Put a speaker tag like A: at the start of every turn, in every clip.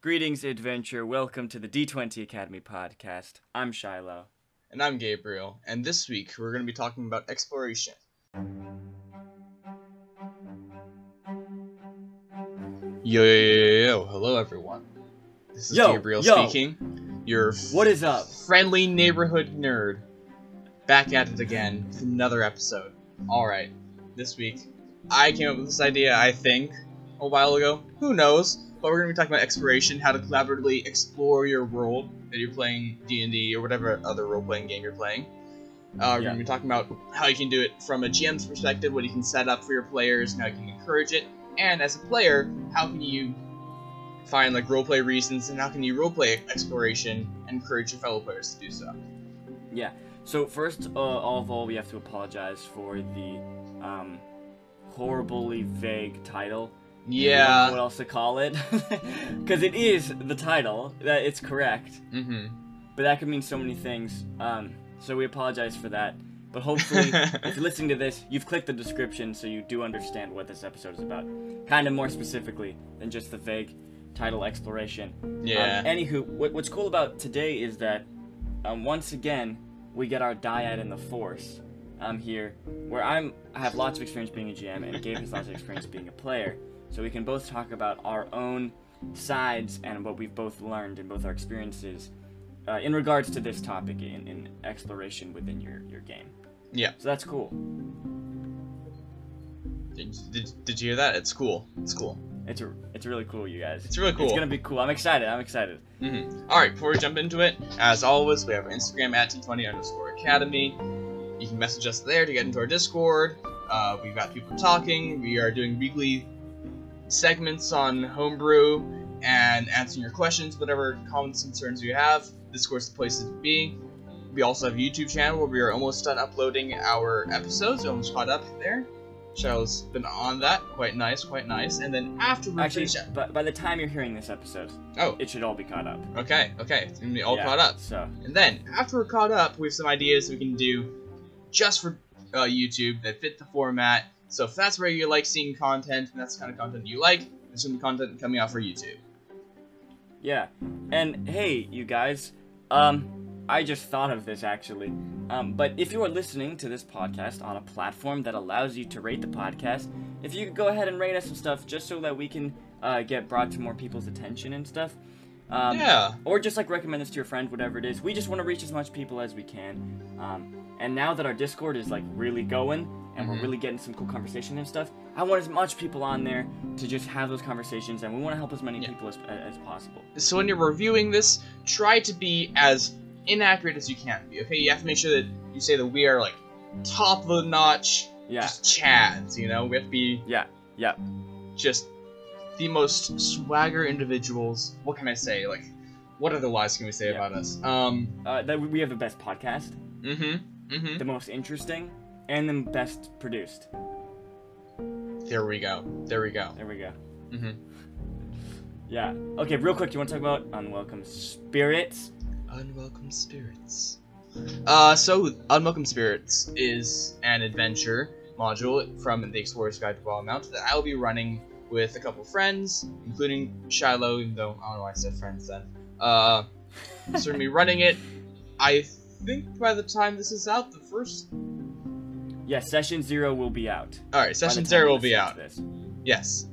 A: Greetings, adventure. Welcome to the D20 Academy podcast. I'm Shiloh.
B: And I'm Gabriel, and this week we're going to be talking about exploration. Yo, yo, yo, yo, hello everyone. This is
A: Yo,
B: Gabriel
A: yo.
B: speaking. Your
A: What is up?
B: friendly neighborhood nerd. Back at it again with another episode. Alright, this week I came up with this idea, I think, a while ago. Who knows? But we're going to be talking about exploration, how to collaboratively explore your world that you're playing D&D or whatever other role-playing game you're playing. Uh, we're
A: Yeah.
B: going to be talking about how you can do it from a GM's perspective, what you can set up for your players, and how you can encourage it. And as a player, how can you find like roleplay reasons, and how can you roleplay exploration and encourage your fellow players to do so?
A: Yeah. So first uh, all of all, we have to apologize for the um, horribly vague title. We don't know
B: Yeah.
A: what else to call it? Because it is the title. That it's correct,
B: Mm-hmm.
A: but that could mean so many things. Um, so we apologize for that. But hopefully, if you're listening to this, you've clicked the description, so you do understand what this episode is about. Kind of more specifically than just the vague title exploration.
B: Yeah.
A: Um, anywho, what, what's cool about today is that um, once again we get our dyad in the force um, here, where I'm I have lots of experience being a GM and Gabe has lots of experience being a player, so we can both talk about our own sides and what we've both learned in both our experiences uh, in regards to this topic in, in exploration within your, your game.
B: Yeah.
A: So that's cool.
B: Did, did, did you hear that? It's cool. It's cool.
A: It's a, it's really cool, you guys.
B: It's really cool.
A: It's gonna be cool. I'm excited. I'm excited.
B: Mm-hmm. All right, before we jump into it, as always, we have our Instagram at D20 underscore Academy. You can message us there to get into our Discord. Uh, we've got people talking. We are doing weekly segments on homebrew and answering your questions, whatever comments, concerns you have. Discord's the place to be. We also have a YouTube channel where we are almost done uploading our episodes. We're almost caught up there. Shadow's been on that. Quite nice, quite nice. And then after we
A: Actually,
B: finish,
A: by, by the time you're hearing this episode,
B: oh,
A: it should all be caught up.
B: okay, okay, it's gonna be all
A: Yeah,
B: caught up.
A: So
B: And then, after we're caught up, we have some ideas we can do just for uh, YouTube that fit the format. So if that's where you like seeing content, and that's the kind of content you like, there's some content coming out for YouTube.
A: Yeah, and hey, you guys, um, I just thought of this actually. Um, but if you are listening to this podcast on a platform that allows you to rate the podcast, if you could go ahead and rate us and stuff, just so that we can uh, get brought to more people's attention and stuff. Um,
B: yeah,
A: Or just like recommend this to your friend, whatever it is. We just want to reach as much people as we can. Um, and now that our Discord is like really going and we're
B: Mhm.
A: really getting some cool conversation and stuff, I want as much people on there to just have those conversations, and we want to help as many
B: Yeah.
A: people as, as possible.
B: so when you're reviewing this, try to be as inaccurate as you can be, okay? You have to make sure that you say that we are, like, top of the notch,
A: Yeah,
B: just chads, you know? We have to be
A: yeah, yeah.
B: just the most swagger individuals. What can I say? Like, what other lies can we say
A: Yeah.
B: about us? Um,
A: Uh, that we have the best podcast,
B: mm-hmm, mm-hmm.
A: the most interesting, and then best produced.
B: There we go. There we go.
A: There we go.
B: Mm-hmm.
A: Yeah. Okay, real quick, you want to talk about unwelcome spirits?
B: Unwelcome Spirits. Uh, so Unwelcome Spirits is an adventure module from the Explorer's Guide to Wildemount that I'll be running with a couple friends, including Shiloh, even though I don't know why I said friends then. Uh, so we're gonna be running it. I think by the time this is out, the first.
A: Yeah, session zero will be out.
B: All right, session zero will be out.
A: this.
B: Yes.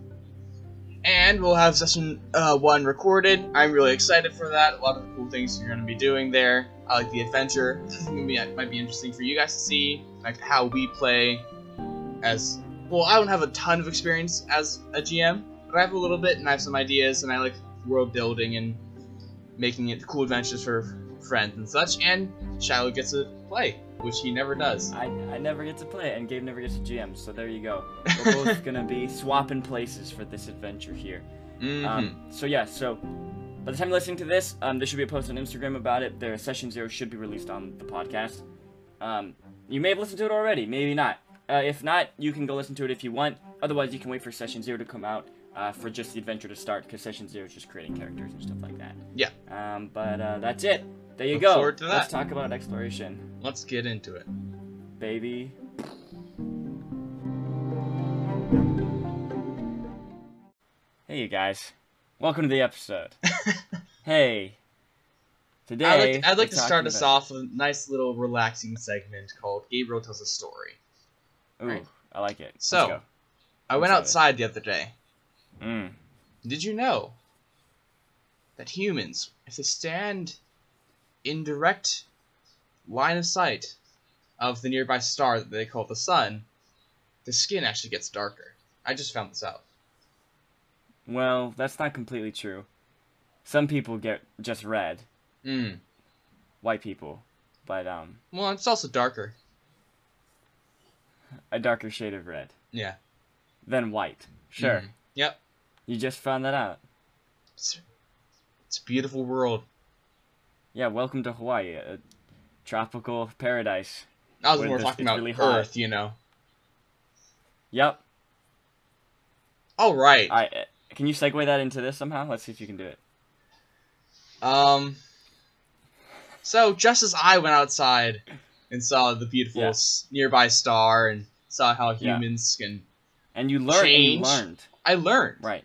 B: And we'll have session uh, one recorded. I'm really excited for that. A lot of cool things you're going to be doing there. I like the adventure. I think it might be interesting for you guys to see, like how we play. As well, I don't have a ton of experience as a GM, but I have a little bit, and I have some ideas, and I like world building and making it cool adventures for friends and such. And Shiloh gets to play, which he never does.
A: I, I never get to play it, and Gabe never gets to GM, so there you go. We're both gonna be swapping places for this adventure here.
B: Mhm.
A: Um, so yeah, so by the time you're listening to this, um, there should be a post on Instagram about it. The session zero should be released on the podcast. Um, you may have listened to it already, maybe not. Uh, if not, you can go listen to it if you want. Otherwise, you can wait for session zero to come out uh, for just the adventure to start, because session zero is just creating characters and stuff like that.
B: Yeah.
A: Um, but uh, that's it. There you
B: Look
A: go.
B: forward to
A: Let's talk about exploration,
B: Let's get into it.
A: baby. Hey, you guys. welcome to the episode. hey, today
B: I'd like, I'd like to start
A: talking
B: us off with a nice little relaxing segment called Gabriel Tells a Story.
A: Ooh,
B: Right.
A: I like it.
B: So- I went outside the other day.
A: Mm.
B: Did you know that humans, if they stand in direct line of sight of the nearby star that they call the sun, the skin actually gets darker? I just found this out.
A: Well, that's not completely true. Some people get just red,
B: Mm.
A: white people, but um,
B: Well, it's also darker.
A: a darker shade of red
B: Yeah.
A: than white. Sure,
B: Mhm. Yep.
A: you just found that out.
B: It's, it's a beautiful world.
A: Yeah, welcome to Hawaii, a tropical paradise.
B: I was more talking about
A: really hot.
B: Earth, you know.
A: Yep.
B: All right.
A: I uh, can you segue that into this somehow? Let's see if you can do it.
B: Um. So just as I went outside and saw the beautiful
A: Yeah.
B: s- nearby star and saw how
A: Yeah.
B: humans can,
A: And you learned. And you learned.
B: I learned.
A: Right.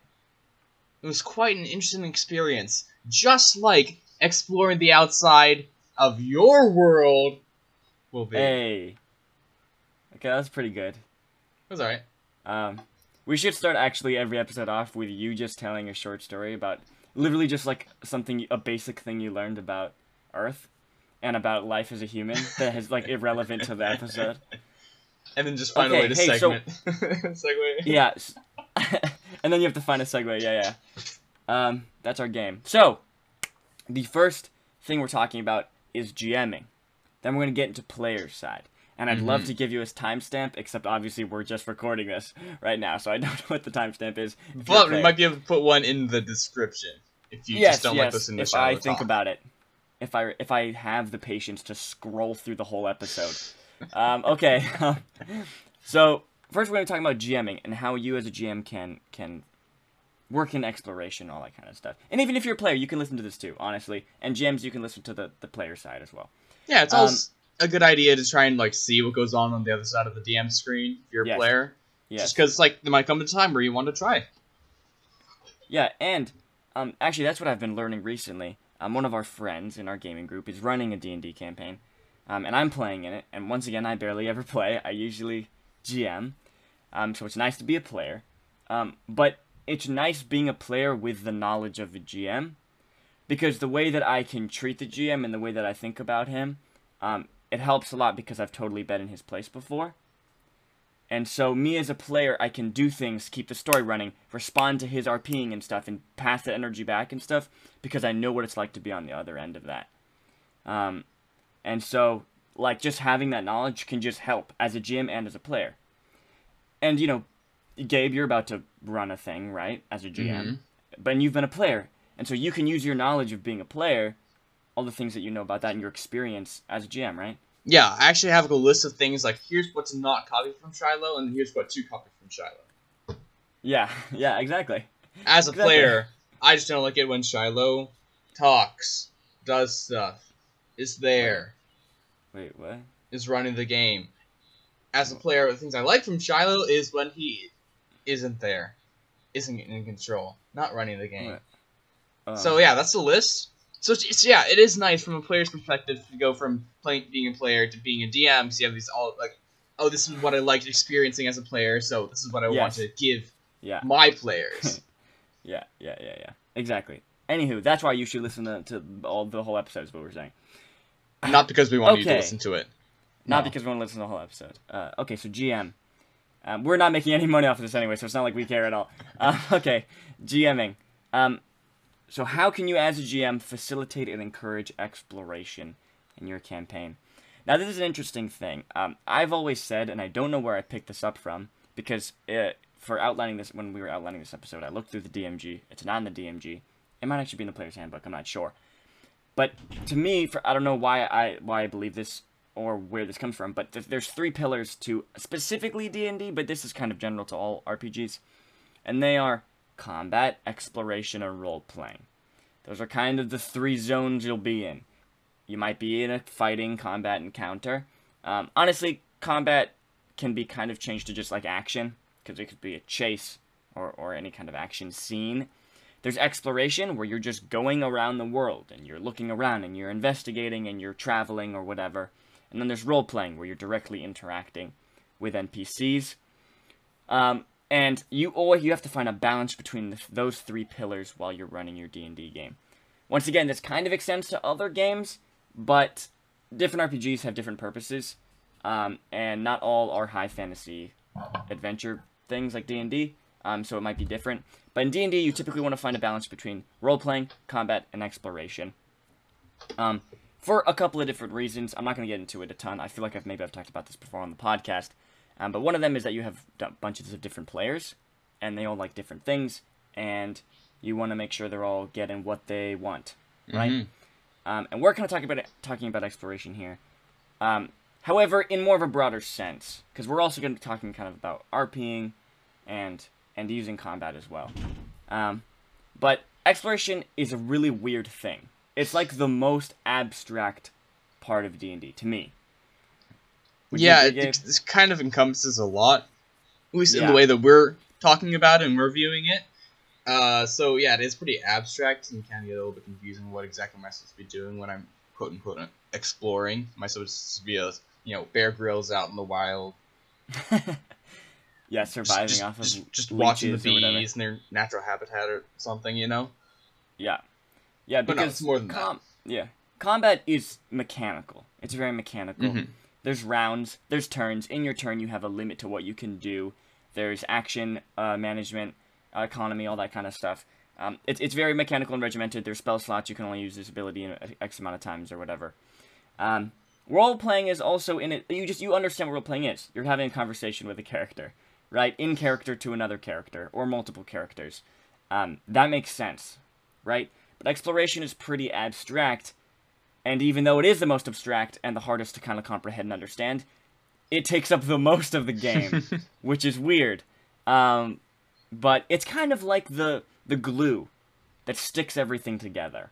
B: It was quite an interesting experience, just like exploring the outside of your world will be.
A: Hey. Okay, that's pretty good.
B: Was alright.
A: Um, we should start actually every episode off with you just telling a short story about literally just like something, a basic thing you learned about Earth and about life as a human that is like irrelevant to the episode.
B: And then just find
A: Okay,
B: a way to
A: hey, so-
B: segment. Segue.
A: Yeah. and then you have to find a segue. Yeah, yeah. Um, that's our game. So, the first thing we're talking about is GMing. Then we're gonna get into player side. And I'd love
B: Mhm.
A: to give you a timestamp, except obviously we're just recording this right now, so I don't know what the timestamp is. if you're a
B: But we might be able to put one in the description if you
A: yes,
B: just don't
A: yes,
B: like listening to
A: if I think
B: talk.
A: about it. If I if I have the patience to scroll through the whole episode. um, okay. so first we're going to talk about GMing and how you as a GM can can work in exploration, all that kind of stuff. And even if you're a player, you can listen to this too, honestly. And GMs, you can listen to the, the player side as well.
B: Yeah, it's
A: Um,
B: always a good idea to try and like see what goes on on the other side of the DM screen if you're a
A: Yes.
B: player.
A: Yes.
B: Just because like there might come a time where you want to try.
A: Yeah, and um, actually, that's what I've been learning recently. Um, one of our friends in our gaming group is running a D&D campaign, um, and I'm playing in it. And once again, I barely ever play. I usually GM, um, so it's nice to be a player. Um, but it's nice being a player with the knowledge of a GM, because the way that I can treat the GM and the way that I think about him, um, it helps a lot because I've totally been in his place before. And so, me as a player, I can do things, keep the story running, respond to his RPing and stuff, and pass the energy back and stuff, because I know what it's like to be on the other end of that. Um, and so, like, just having that knowledge can just help as a GM and as a player. And, you know, Gabe, you're about to run a thing, right, as a GM,
B: Mhm.
A: but you've been a player. And so, you can use your knowledge of being a player, all the things that you know about that, and your experience as a GM, right?
B: Yeah, I actually have a list of things like here's what's not copied from Shiloh and here's what to copy from Shiloh.
A: Yeah, yeah, exactly.
B: As a
A: Exactly.
B: player, I just don't like it when Shiloh talks, does stuff, is there,
A: Wait, what?
B: is running the game. As a player, the things I like from Shiloh is when he isn't there, isn't in control, not running the game.
A: What? Um,
B: So yeah, that's the list. So it's, it's- yeah, it is nice from a player's perspective to go from playing being a player to being a DM. Because you have these all like, oh, this is what I liked experiencing as a player, so this is what I want to give
A: yeah,
B: my players.
A: yeah, yeah, yeah, yeah. Exactly. Anywho, that's why you should listen to, to all the whole episode. Is what we're saying.
B: Not because we want you to listen to it.
A: Not
B: No.
A: because we want to listen to the whole episode. Uh, okay, so GM. Um, we're not making any money off of this anyway, so it's not like we care at all. Uh, okay, GMing. Um, so how can you, as a GM, facilitate and encourage exploration in your campaign? Now, this is an interesting thing. Um, I've always said, and I don't know where I picked this up from, because uh for outlining this, when we were outlining this episode, I looked through the DMG. It's not in the DMG. It might actually be in the player's handbook. I'm not sure. But to me, for I don't know why I why I believe this or where this comes from, but th- there's three pillars to specifically D&D, but this is kind of general to all RPGs. And they are combat, exploration, and role playing. Those are kind of the three zones you'll be in. You might be in a fighting combat encounter. Um, honestly, combat can be kind of changed to just like action, because it could be a chase or, or any kind of action scene. There's exploration where you're just going around the world and you're looking around and you're investigating and you're traveling or whatever. And then there's role playing where you're directly interacting with NPCs. Um, and you always you have to find a balance between the, those three pillars while you're running your D&D game. Once again, this kind of extends to other games, but different RPGs have different purposes, um, and not all are high fantasy adventure things like D&D. Um, so it might be different. But in D&D, you typically want to find a balance between role-playing, combat, and exploration. Um, for a couple of different reasons. I'm not going to get into it a ton. I feel like I've maybe I've talked about this before on the podcast. Um, but one of them is that you have bunches of different players, and they all like different things, and you want to make sure they're all getting what they want, right? Mm-hmm. Um, and we're kind of talking about talking about exploration here. Um, however, in more of a broader sense, because we're also going to be talking kind of about RPing and and using combat as well. Um, but exploration is a really weird thing. It's like the most abstract part of D and D to me.
B: Would yeah, it, it, kind of encompasses a lot, at least yeah. in the way that we're talking about it and we're viewing it. Uh, so yeah, it is pretty abstract and can get a little bit confusing. What exactly am I supposed to be doing when I'm quote unquote exploring? Am I supposed to be a you know Bear Grylls out in the wild?
A: yeah, surviving
B: just,
A: off of
B: just, just watching the bees in their natural habitat or something, you know?
A: Yeah, yeah, because
B: but no, it's more than
A: com-
B: that.
A: Yeah, combat is mechanical. It's very mechanical. Mm-hmm. There's rounds, there's turns. In your turn, you have a limit to what you can do. There's action uh, management, uh, economy, all that kind of stuff. Um, it's, it's very mechanical and regimented. There's spell slots. You can only use this ability in X amount of times or whatever. Um, role playing is also in it. You just you understand what role playing is. You're having a conversation with a character, right? In character to another character or multiple characters. Um, that makes sense, right? But exploration is pretty abstract, and even though it is the most abstract and the hardest to kind of comprehend and understand, it takes up the most of the game, which is weird. Um, but it's kind of like the the glue that sticks everything together.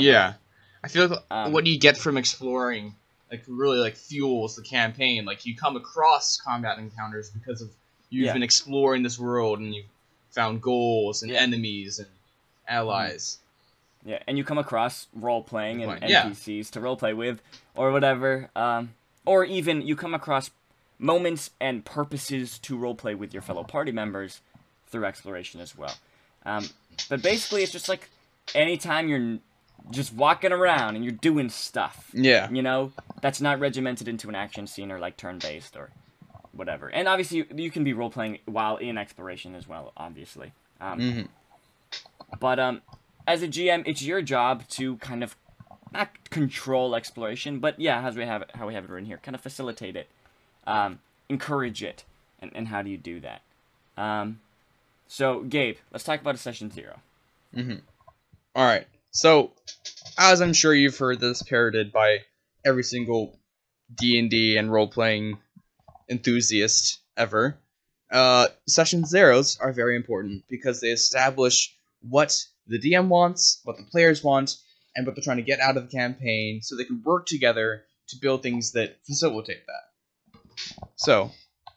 B: yeah, way. I feel like um, what you get from exploring, like really like fuels the campaign. Like you come across combat encounters because of you've yeah. been exploring this world and you've found goals and yeah. enemies and allies.
A: Yeah, and you come across role playing and NPCs yeah. to role play with, or whatever. Um, or even you come across moments and purposes to role play with your fellow party members through exploration as well. Um, but basically, it's just like anytime you're just walking around and you're doing stuff.
B: Yeah.
A: You know, that's not regimented into an action scene or like turn based or whatever. And obviously, you, you can be role playing while in exploration as well. Obviously. Um, mm-hmm. But um, as a GM, it's your job to kind of not control exploration, but yeah, as we have it, how we have it written here, kind of facilitate it, um, encourage it, and, and how do you do that? Um, so Gabe, let's talk about a session 0
B: Mm-hmm. All right. So, as I'm sure you've heard this parroted by every single D and D and role playing enthusiast ever, uh, session zeros are very important because they establish what the DM wants, what the players want, and what they're trying to get out of the campaign so they can work together to build things that facilitate that. So,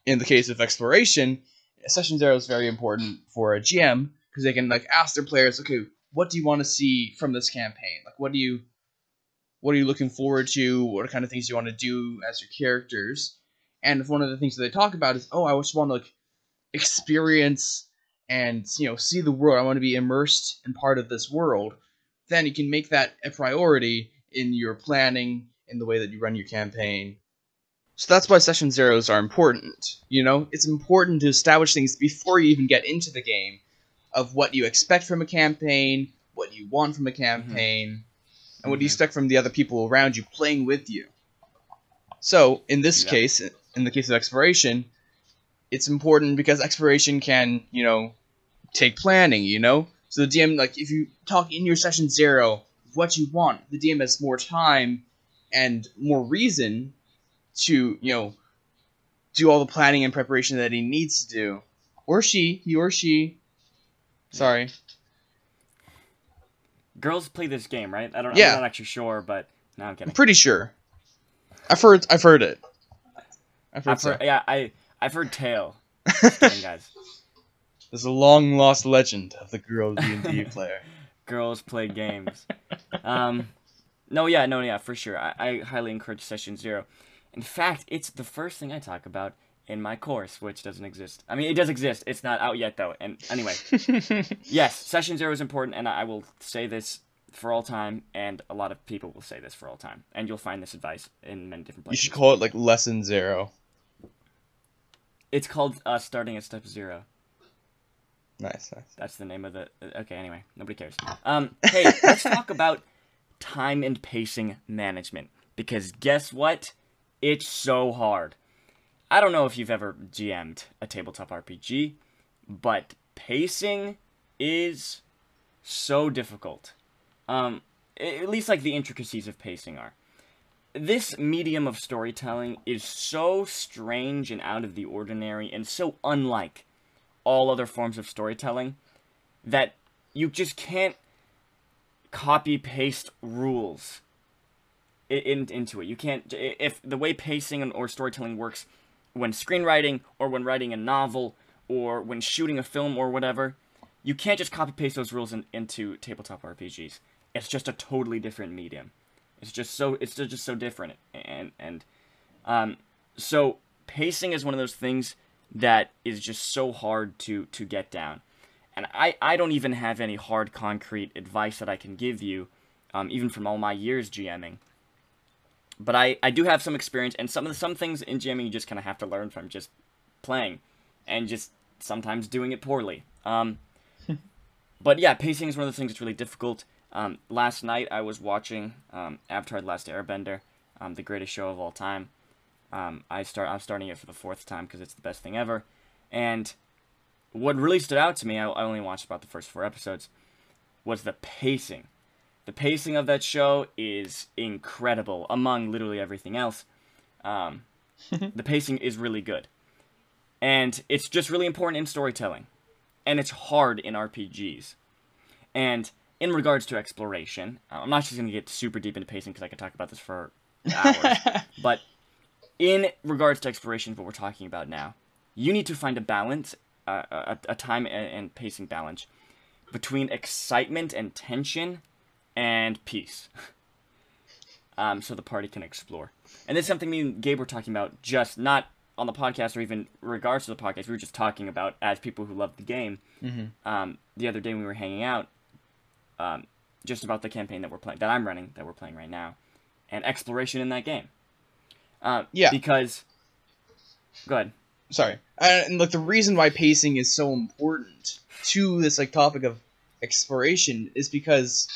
B: in the case of exploration, session zero is very important for a GM because they can like ask their players, okay, what do you want to see from this campaign? Like, what do you, what are you looking forward to? What kind of things do you want to do as your characters? And if one of the things that they talk about is, oh, I just want to like experience and you know see the world. I want to be immersed in part of this world. Then you can make that a priority in your planning, in the way that you run your campaign. So that's why session zeros are important. You know, it's important to establish things before you even get into the game of what you expect from a campaign, what you want from a mm-hmm. campaign, mm-hmm. and what mm-hmm. you expect from the other people around you playing with you. So, in this yeah. case, in the case of exploration, it's important because exploration can, you know, take planning, you know? So the DM, like, if you talk in your session zero what you want, the DM has more time and more reason to, you know, do all the planning and preparation that he needs to do. Or she, he or she. Sorry.
A: Girls play this game, right? I don't. Yeah. I'm not actually sure, but no, I'm kidding.
B: I'm pretty sure. I've heard. I've heard it.
A: I've heard. I've heard so. Yeah, I I've heard tale. guys.
B: There's a long lost legend of the girl D and D player.
A: Girls play games. um, no, yeah, no, yeah, for sure. I, I highly encourage Session Zero. In fact, it's the first thing I talk about in my course, which doesn't exist. I mean, it does exist. It's not out yet, though. And anyway, yes, Session Zero is important, and I will say this for all time, and a lot of people will say this for all time. And you'll find this advice in many different places.
B: You should call it like lesson zero.
A: It's called uh, Starting at Step Zero.
B: Nice, nice.
A: That's the name of the. Okay, anyway, nobody cares. Um, hey, let's talk about time and pacing management because guess what? It's so hard. I don't know if you've ever GM'd a tabletop RPG, but pacing is so difficult. Um, at least like the intricacies of pacing are. This medium of storytelling is so strange and out of the ordinary and so unlike all other forms of storytelling that you just can't copy paste rules in, into it. You can't if the way pacing or storytelling works when screenwriting or when writing a novel or when shooting a film or whatever, you can't just copy paste those rules in, into tabletop RPGs. It's just a totally different medium. It's just so it's just so different and and um so pacing is one of those things that is just so hard to to get down. And I, I don't even have any hard concrete advice that I can give you, um, even from all my years GMing. But I, I do have some experience, and some of the, some things in GMing you just kind of have to learn from just playing, and just sometimes doing it poorly. Um, but yeah, pacing is one of the things that's really difficult. Um, last night I was watching um, Avatar: The Last Airbender, um, the greatest show of all time. Um, I start I'm starting it for the fourth time because it's the best thing ever, and what really stood out to me, I, I only watched about the first four episodes, was the pacing. The pacing of that show is incredible among literally everything else. Um, the pacing is really good. And it's just really important in storytelling. And it's hard in RPGs. And in regards to exploration, uh, I'm not just going to get super deep into pacing because I could talk about this for hours. but in regards to exploration, what we're talking about now, you need to find a balance, uh, a, a time and, and pacing balance between excitement and tension and peace. um, so the party can explore. And this is something me and Gabe were talking about just not on the podcast or even regards to the podcast. We were just talking about as people who love the game.
B: Mm-hmm.
A: Um, the other day when we were hanging out, um, just about the campaign that we're playing, that I'm running, that we're playing right now, and exploration in that game. Uh,
B: Yeah.
A: Because. Go ahead.
B: Sorry. Uh, and like the reason why pacing is so important to this like topic of exploration is because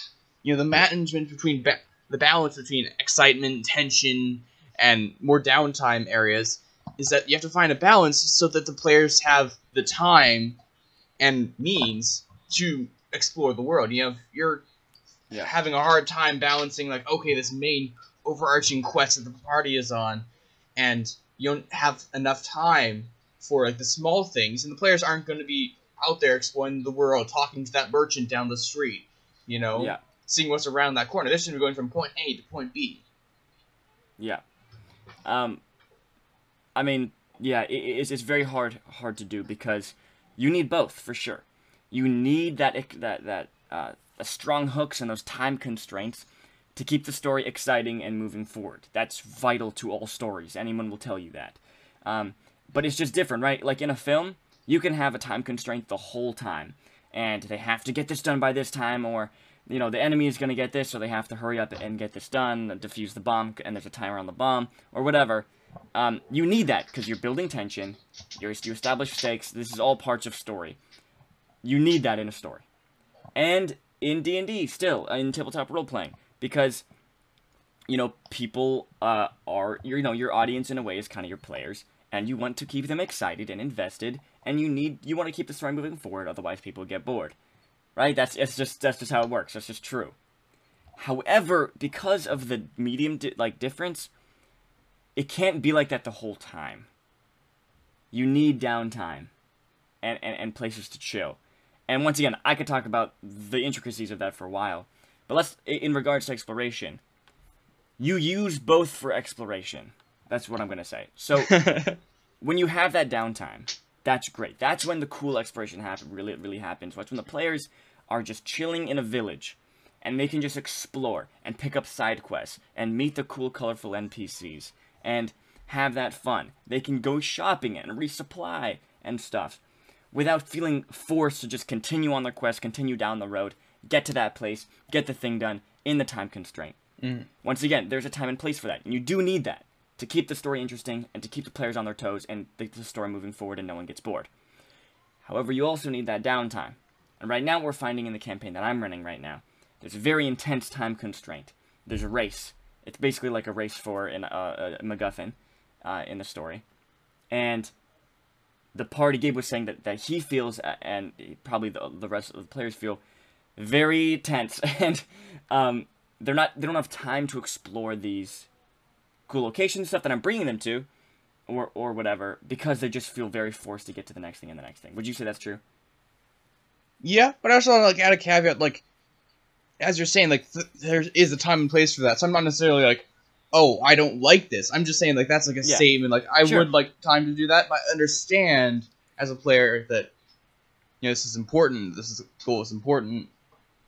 B: you know the management between ba- the balance between excitement, tension, and more downtime areas is that you have to find a balance so that the players have the time and means to explore the world. You know, you're
A: Yeah.
B: having a hard time balancing like okay, this main overarching quest that the party is on, and you don't have enough time for like the small things, and the players aren't going to be out there exploring the world, talking to that merchant down the street, you know,
A: Yeah.
B: seeing what's around that corner. They're just going to be going from point A to point B.
A: Yeah. Um, I mean, yeah, it, it's, it's very hard hard to do because you need both for sure. You need that that that uh, strong hooks and those time constraints to keep the story exciting and moving forward. That's vital to all stories. Anyone will tell you that. Um, but it's just different, right? Like in a film, you can have a time constraint the whole time, and they have to get this done by this time, or you know the enemy is going to get this, so they have to hurry up and get this done, defuse the bomb, and there's a timer on the bomb, or whatever. Um, you need that because you're building tension, you're, you establish stakes. This is all parts of story. You need that in a story, and in D and D still in tabletop role playing because you know people uh, are you know your audience in a way is kind of your players and you want to keep them excited and invested and you need you want to keep the story moving forward otherwise people get bored. Right? That's it's just that's just how it works. That's just true. However because of the medium di- like difference it can't be like that the whole time. You need downtime and, and, and places to chill and once again i could talk about the intricacies of that for a while but let's in regards to exploration you use both for exploration that's what i'm going to say so when you have that downtime that's great. That's when the cool exploration happen really really happens. That's when the players are just chilling in a village and they can just explore and pick up side quests and meet the cool colorful NPCs and have that fun. They can go shopping and resupply and stuff without feeling forced to just continue on their quest, continue down the road, get to that place, get the thing done in the time constraint.
B: Mhm.
A: Once again, there's a time and place for that. And you do need that to keep the story interesting and to keep the players on their toes and the, the story moving forward and no one gets bored. However, you also need that downtime. And right now, we're finding in the campaign that I'm running right now, there's a very intense time constraint. There's a race. It's basically like a race for an, uh, a MacGuffin uh, in the story. And the party Gabe was saying that, that he feels, and probably the, the rest of the players feel, very tense. And um, they're not, they don't have time to explore these cool locations, stuff that I'm bringing them to, or, or whatever, because they just feel very forced to get to the next thing and the next thing. Would you say that's true?
B: Yeah, but I also like add a caveat, like as you're saying, like th- there is a time and place for that. So I'm not necessarily like, oh, I don't like this. I'm just saying like that's like a
A: Yeah.
B: statement. Like I
A: Sure.
B: would like time to do that, but I understand as a player that you know this is important. This is goal is important,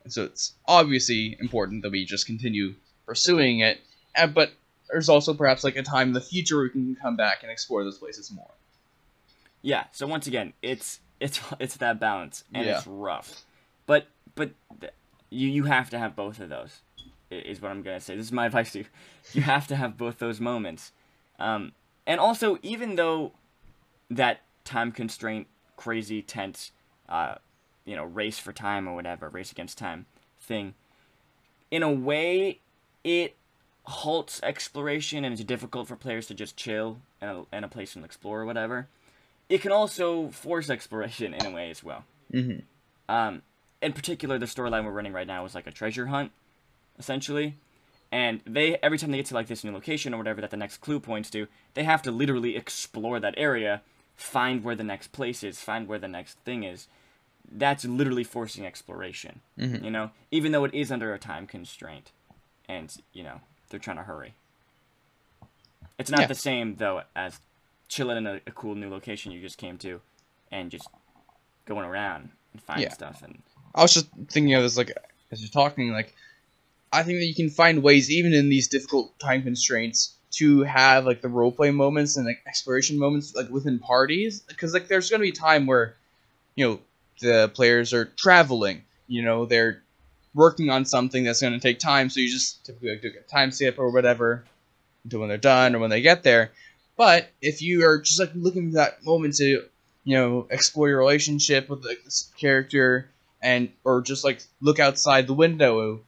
B: and so it's obviously important that we just continue pursuing it. And, but there's also perhaps like a time in the future where we can come back and explore those places more.
A: Yeah. So once again, it's it's it's that balance, and
B: Yeah.
A: it's rough, but but th- you you have to have both of those. Is what I'm gonna say. This is my advice to you. You have to have both those moments, um, and also even though that time constraint, crazy tense, uh, you know, race for time or whatever, race against time thing, in a way, it halts exploration and it's difficult for players to just chill in a, in a place and explore or whatever. It can also force exploration in a way as well.
B: Mm-hmm.
A: Um, in particular, the storyline we're running right now is like a treasure hunt, essentially. And they every time they get to like this new location or whatever that the next clue points to, they have to literally explore that area, find where the next place is, find where the next thing is. That's literally forcing exploration.
B: Mhm.
A: You know, even though it is under a time constraint, and you know they're trying to hurry. It's not
B: Yeah.
A: the same though as chilling in a, a cool new location you just came to, and just going around and finding
B: Yeah.
A: stuff and
B: I was just thinking of this like as you're talking, like I think that you can find ways even in these difficult time constraints to have like the roleplay moments and like exploration moments like within parties because like there's gonna be time where you know the players are traveling, you know they're working on something that's gonna take time, so you just typically like do a time skip or whatever until when they're done or when they get there. But if you are just like looking for that moment to you know explore your relationship with like, this character and or just like look outside the window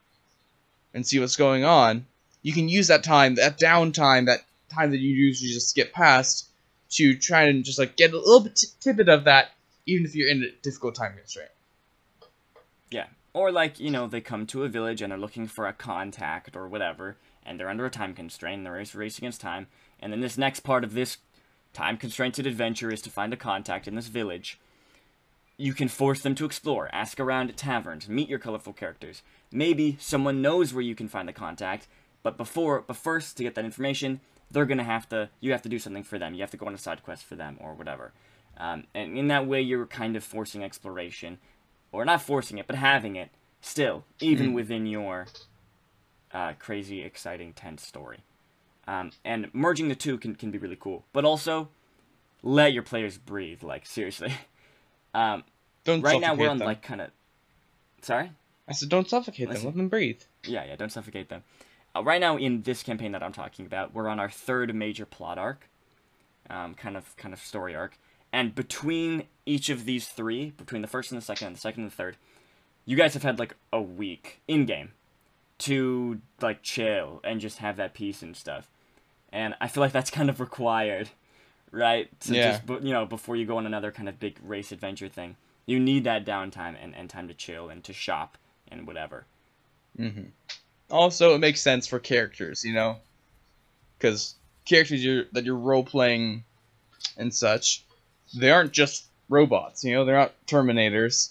B: and see what's going on, you can use that time, that downtime, that time that you usually just skip past, to try and just like get a little bit tidbit of that, even if you're in a difficult time constraint.
A: Yeah. Or like, you know, they come to a village and they're looking for a contact or whatever, and they're under a time constraint, and they're race against time, and then this next part of this time constrainted adventure is to find a contact in this village. You can force them to explore, ask around at taverns, meet your colorful characters. Maybe someone knows where you can find the contact, but before but first to get that information, they're gonna have to you have to do something for them. You have to go on a side quest for them or whatever. Um, and in that way you're kind of forcing exploration or not forcing it, but having it still, even
B: Mm.
A: within your uh, crazy, exciting, tense story. Um, and merging the two can, can be really cool, but also let your players breathe. Like seriously, um,
B: Don't
A: right now we're on
B: them.
A: like kind of. Sorry.
B: I said, don't suffocate
A: Listen.
B: them. Let them breathe.
A: Yeah, yeah. Don't suffocate them. Uh, right now, in this campaign that I'm talking about, we're on our third major plot arc, um, kind of kind of story arc, and between each of these three, between the first and the second, and the second and the third, you guys have had like a week in game to like chill and just have that peace and stuff, and I feel like that's kind of required, right? To
B: Yeah.
A: just you know before you go on another kind of big race adventure thing, you need that downtime and, and time to chill and to shop and whatever.
B: Mm-hmm. Also, it makes sense for characters, you know, because characters you're, that you're role playing and such, they aren't just robots. You know, they're not Terminators.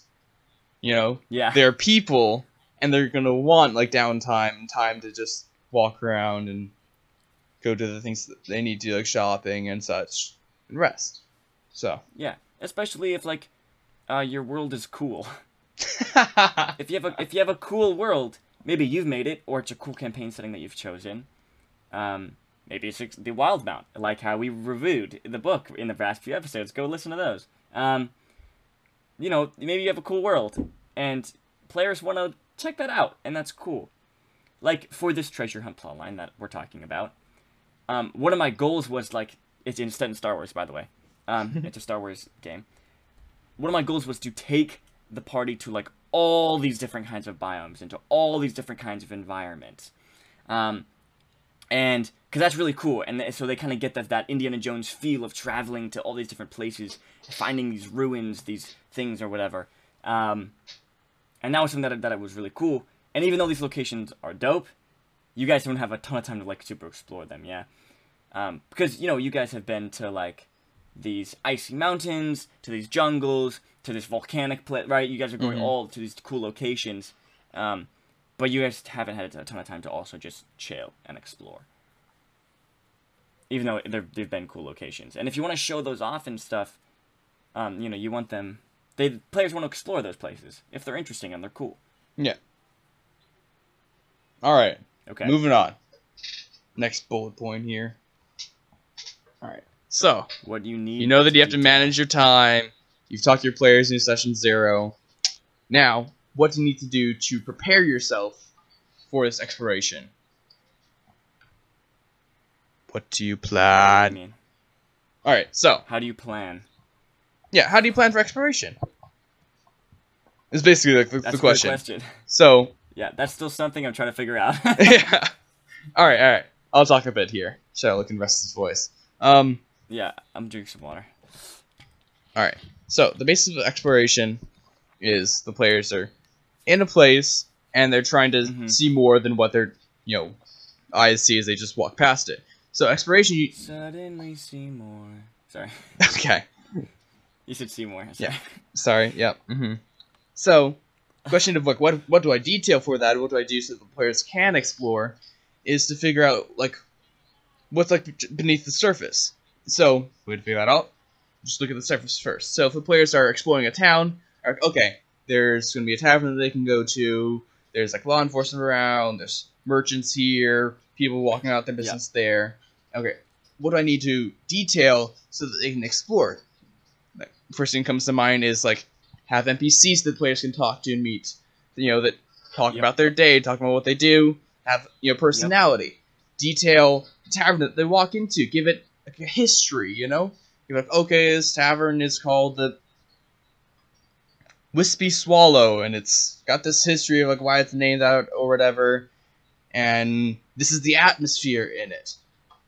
B: You know,
A: Yeah.
B: they're people, and they're gonna want like downtime and time to just walk around and go to the things that they need to, like shopping and such, and rest. So
A: Yeah, especially if like uh, your world is cool. if you have a if you have a cool world, maybe you've made it, or it's a cool campaign setting that you've chosen. Um, maybe it's the Wildemount, like how we reviewed the book in the past few episodes. Go listen to those. Um, you know, maybe you have a cool world, and players want to check that out, and that's cool. Like for this treasure hunt plotline that we're talking about, um, one of my goals was like it's instead in Star Wars, by the way. Um, it's a Star Wars game. One of my goals was to take the party to like all these different kinds of biomes, into all these different kinds of environments. Um, and because that's really cool, and th- so they kind of get that that Indiana Jones feel of traveling to all these different places, finding these ruins, these things or whatever. Um, and that was something that that was really cool. And even though these locations are dope, you guys don't have a ton of time to like super explore them, yeah. Um, because you know you guys have been to like these icy mountains, to these jungles, to this volcanic place, right? You guys are going
B: Mhm.
A: all to these cool locations, um, but you guys haven't had a ton of time to also just chill and explore. Even though they've been cool locations, and if you want to show those off and stuff, um, you know, you want them. They players want to explore those places if they're interesting and they're cool. Yeah.
B: All right.
A: Okay.
B: Moving on. Next bullet point here. All right. So
A: What do you need?
B: you know that you have to manage your time. You've talked to your players in session zero. Now, what do you need to do to prepare yourself for this exploration? What do you
A: What do you
B: plan?
A: mean?
B: All right. So
A: How do you plan?
B: yeah, how do you plan for exploration? It's basically the,
A: That's
B: the question.
A: question.
B: So
A: Yeah, that's still something I'm trying to figure out.
B: yeah. All right, all right. I'll talk a bit here. Sherlock and rest his voice. Um.
A: yeah, I'm drinking some water.
B: All right. So the basis of exploration is the players are in a place and they're trying to
A: Mhm.
B: see more than what their you know eyes see as they just walk past it. So exploration. You,
A: Suddenly see more. Sorry,
B: okay.
A: you said see more.
B: Yeah.
A: Sorry.
B: Sorry. Yep. hmm So, question of like what what do I detail for that? What do I do so the players can explore? Is to figure out like what's like beneath the surface. So, way to figure that out. Just look at the surface first. So, if the players are exploring a town, okay, there's going to be a tavern that they can go to. There's like law enforcement around. There's merchants here. People walking out their business there. Okay, what do I need to detail so that they can explore? Like, first thing comes to mind is like have NPCs that players can talk to and meet. You know, that talk
A: Yep.
B: about their day, talk about what they do, have you know personality. Detail the tavern that they walk into, give it like a history. You know, you're like, okay, this tavern is called the Wispy Swallow, and it's got this history of like why it's named that or whatever, and this is the atmosphere in it.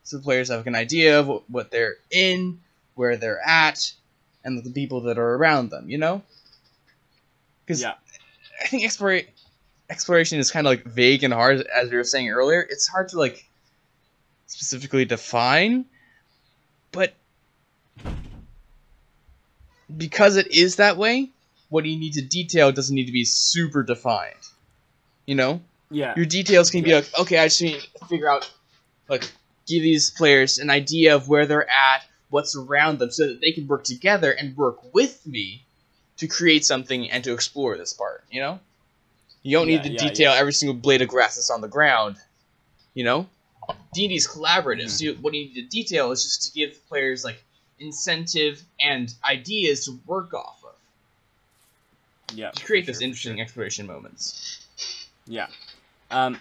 B: So the players have like, an idea of what they're in, where they're at, and the people that are around them. You know, because
A: Yeah.
B: I think explora- exploration is kind of like vague and hard, as we were saying earlier. It's hard to like specifically define, but because it is that way, what you need to detail doesn't need to be super defined. You know,
A: Yeah.
B: your details can be like, okay, I just need to figure out, like, give these players an idea of where they're at, what's around them, so that they can work together and work with me to create something and to explore this part. You know, you don't
A: Yeah,
B: need to
A: yeah,
B: detail every single blade of grass that's on the ground. You know, D&D's collaborative.
A: Mhm.
B: So you, what you need to detail is just to give players like incentive and ideas to work off of
A: Yeah.
B: to create those
A: sure,
B: interesting
A: sure.
B: exploration moments.
A: Yeah. Um,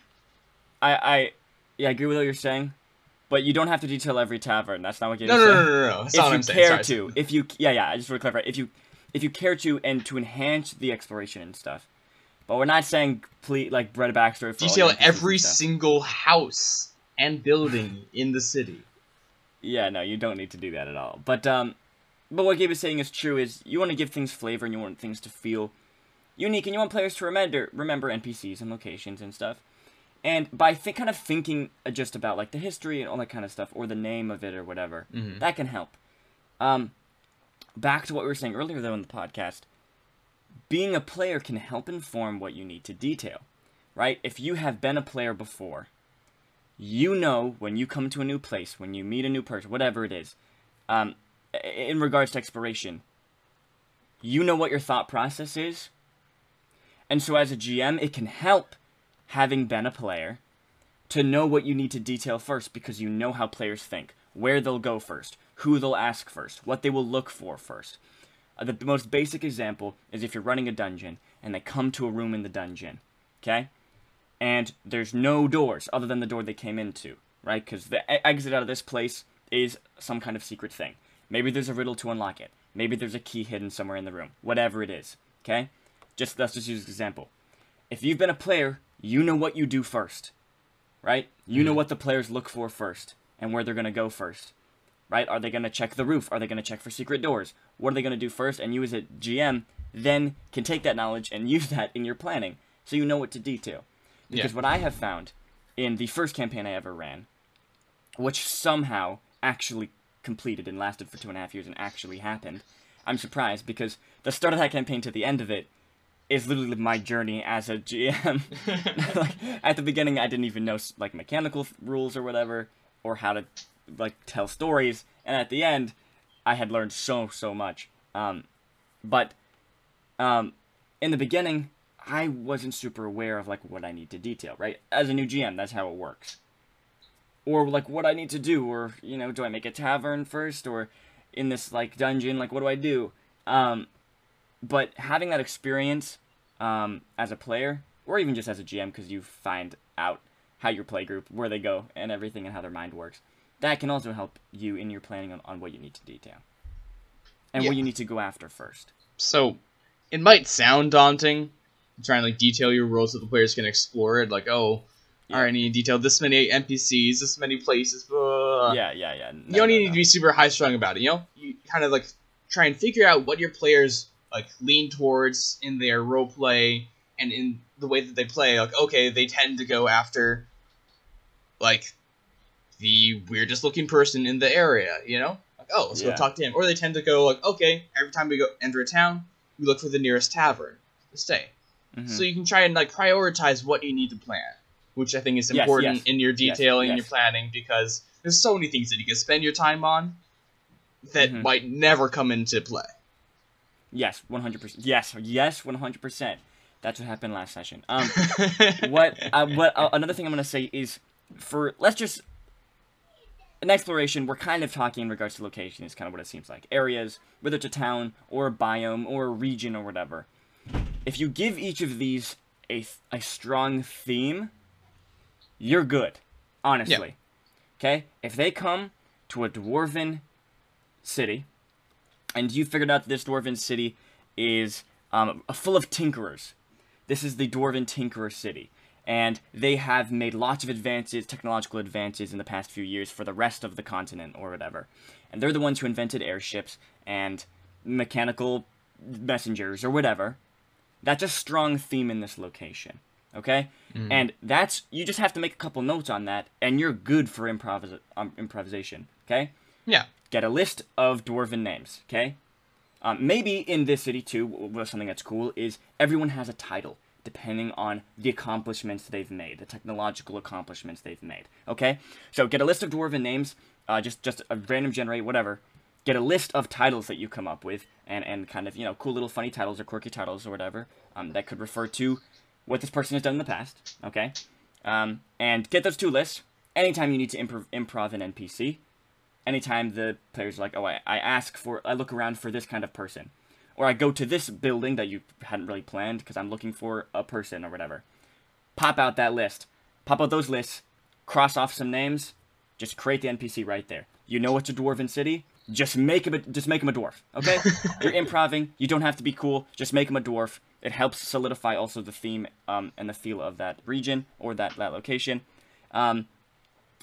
A: I I yeah I agree with what you're saying, but you don't have to detail every tavern. That's not what Gabe
B: No,
A: is
B: no, no, no, no. That's
A: if
B: not what
A: you
B: I'm
A: care
B: Sorry.
A: to, if you yeah yeah, I just want to clarify. If you if you care to and to enhance the exploration and stuff, but we're not saying please like a backstory for
B: detail
A: your NPCs and
B: every single house and building in the city.
A: Yeah, no, you don't need to do that at all. But um, but what Gabe is saying is true. Is you want to give things flavor and you want things to feel unique, and you want players to remember remember NPCs and locations and stuff. And by th- kind of thinking uh, just about like the history and all that kind of stuff, or the name of it or whatever,
B: Mhm.
A: that can help. Um, back to what we were saying earlier though in the podcast, being a player can help inform what you need to detail, right? If you have been a player before, you know when you come to a new place, when you meet a new person, whatever it is, um, in regards to exploration, you know what your thought process is. And so as a GM, it can help having been a player to know what you need to detail first because you know how players think, where they'll go first, who they'll ask first, what they will look for first. Uh, the most basic example is if you're running a dungeon and they come to a room in the dungeon, okay? And there's no doors other than the door they came into, right? Because the e- exit out of this place is some kind of secret thing. Maybe there's a riddle to unlock it. Maybe there's a key hidden somewhere in the room. Whatever it is, okay? Just let's just use an example. If you've been a player, you know what you do first, right? You know what the players look for first and where they're gonna go first, right? Are they gonna check the roof? Are they gonna check for secret doors? What are they gonna do first? And you as a GM then can take that knowledge and use that in your planning, so you know what to detail. Because
B: Yeah.
A: what I have found in the first campaign I ever ran, which somehow actually completed and lasted for two and a half years and actually happened, I'm surprised because the start of that campaign to the end of it is literally my journey as a GM. like at the beginning, I didn't even know like mechanical rules or whatever, or how to like tell stories, and at the end, I had learned so so much. Um, but um, in the beginning, I wasn't super aware of like what I need to detail. Right, as a new GM, that's how it works. Or like what I need to do, or you know, do I make a tavern first, or in this like dungeon, like what do I do? Um, but having that experience um, as a player, or even just as a GM, because you find out how your play group, where they go, and everything, and how their mind works, that can also help you in your planning on, on what you need to detail and what you need to go after first.
B: so it might sound daunting trying to like detail your world so the players can explore it like oh
A: Yeah.
B: all right, I need to detail this many NPCs, this many places. blah.
A: yeah, yeah, yeah.
B: you don't need to be super high strung about it. You know, you kind of like try and figure out what your players like lean towards in their role play and in the way that they play. Like, okay, they tend to go after like the weirdest looking person in the area. You know, like oh, let's
A: Yeah.
B: go talk to him. Or they tend to go like, okay, every time we go enter a town, we look for the nearest tavern to stay.
A: Mhm.
B: So you can try and like prioritize what you need to plan, which I think is important
A: yes.
B: in your detailing and
A: yes.
B: your planning because there's so many things that you can spend your time on that
A: Mhm.
B: might never come into play.
A: Yes, one hundred percent. Yes, yes, one hundred percent. That's what happened last session. Um, what uh, what uh, another thing I'm gonna say is for let's just an exploration. We're kind of talking in regards to location is kind of what it seems like areas, whether it's a town or a biome or a region or whatever. If you give each of these a th- a strong theme, you're good. Honestly, okay. If they come to a dwarven city, and you figured out that this dwarven city is um, full of tinkerers. This is the dwarven tinkerer city, and they have made lots of advances, technological advances in the past few years for the rest of the continent or whatever. And they're the ones who invented airships and mechanical messengers or whatever. That's a strong theme in this location. Okay? And that's you just have to make a couple notes on that and you're good for improvis- um, improvisation, okay?
B: yeah.
A: get a list of dwarven names, okay? Um, maybe in this city too, something that's cool is everyone has a title depending on the accomplishments they've made, the technological accomplishments they've made. Okay, so get a list of dwarven names, uh, just just a random generate whatever. Get a list of titles that you come up with, and and kind of you know cool little funny titles or quirky titles or whatever um, that could refer to what this person has done in the past. Okay, um, and get those two lists. Anytime you need to improv, improv an NPC, anytime the player's are like, oh, I, I ask for, I look around for this kind of person. Or I go to this building that you hadn't really planned because I'm looking for a person or whatever. Pop out that list. Pop out those lists. Cross off some names. Just create the NPC right there. You know it's a dwarven city. Just make him a, just make him a dwarf. Okay? You're improving. You don't have to be cool. Just make him a dwarf. It helps solidify also the theme um, and the feel of that region or that, that location. Um,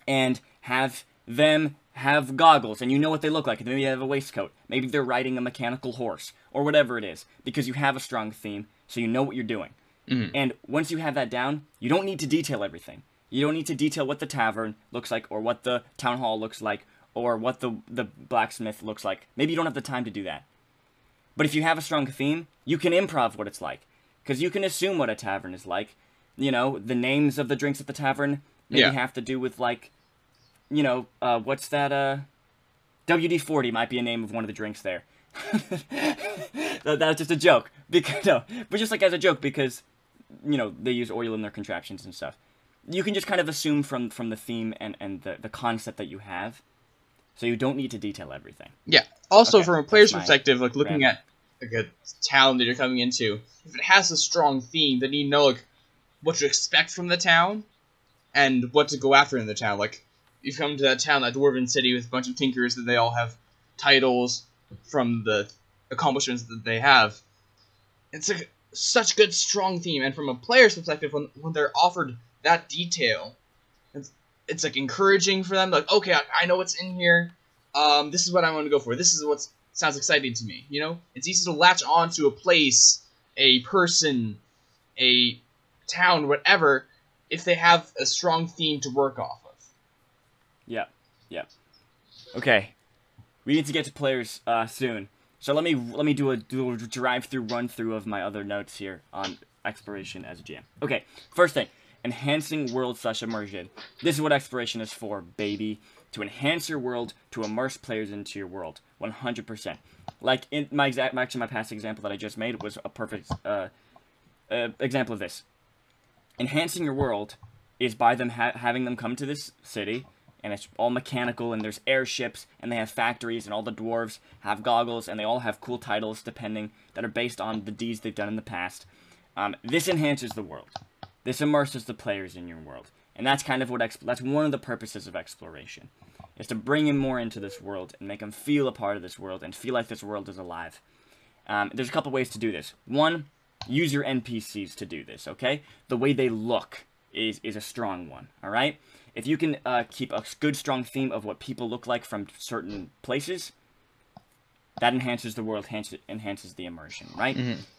A: and have them have goggles and you know what they look like and maybe they have a waistcoat. Maybe they're riding a mechanical horse or whatever it is because you have a strong theme so you know what you're doing. Mm-hmm. And once you have that down you don't need to detail everything. You don't need to detail what the tavern looks like or what the town hall looks like or what the the blacksmith looks like. Maybe you don't have the time to do that. But if you have a strong theme you can improv what it's like because you can assume what a tavern is like. You know the names of the drinks at the tavern maybe
B: Yeah.
A: have to do with like you know, uh, what's that? Uh, WD 40 might be a name of one of the drinks there. that, that was just a joke. Because no, but just like as a joke because you know they use oil in their contraptions and stuff. You can just kind of assume from from the theme and and the the concept that you have, so you don't need to detail everything.
B: Yeah. Also,
A: Okay,
B: from a player's perspective, like looking
A: random.
B: at like a town that you're coming into, if it has a strong theme, then you know like what to expect from the town and what to go after in the town. Like you come to that town, that dwarven city with a bunch of tinkers that they all have titles from the accomplishments that they have. It's a such good strong theme, and from a player's perspective, when when they're offered that detail, it's, it's like encouraging for them. Like, okay, I, I know what's in here. Um, this is what I want to go for. This is what sounds exciting to me. You know, it's easy to latch on to a place, a person, a town, whatever, if they have a strong theme to work off of.
A: Yep. Yep. Okay. We need to get to players uh, soon. So let me let me do a do a drive through run through of my other notes here on exploration as a GM. Okay. First thing, enhancing world slash immersion. This is what exploration is for, baby. To enhance your world, to immerse players into your world, 100%. Like in my exact, actually my past example that I just made was a perfect uh, uh, example of this. Enhancing your world is by them ha- having them come to this city and it's all mechanical and there's airships and they have factories and all the dwarves have goggles and they all have cool titles depending that are based on the deeds they've done in the past. Um, this enhances the world. This immerses the players in your world. And that's kind of what that's one of the purposes of exploration is to bring them more into this world and make them feel a part of this world and feel like this world is alive. Um, there's a couple ways to do this. One use your npcs to do this okay? The way they look is is a strong one all right if you can uh, keep a good strong theme of what people look like from certain places that enhances the world enhances, enhances the immersion right?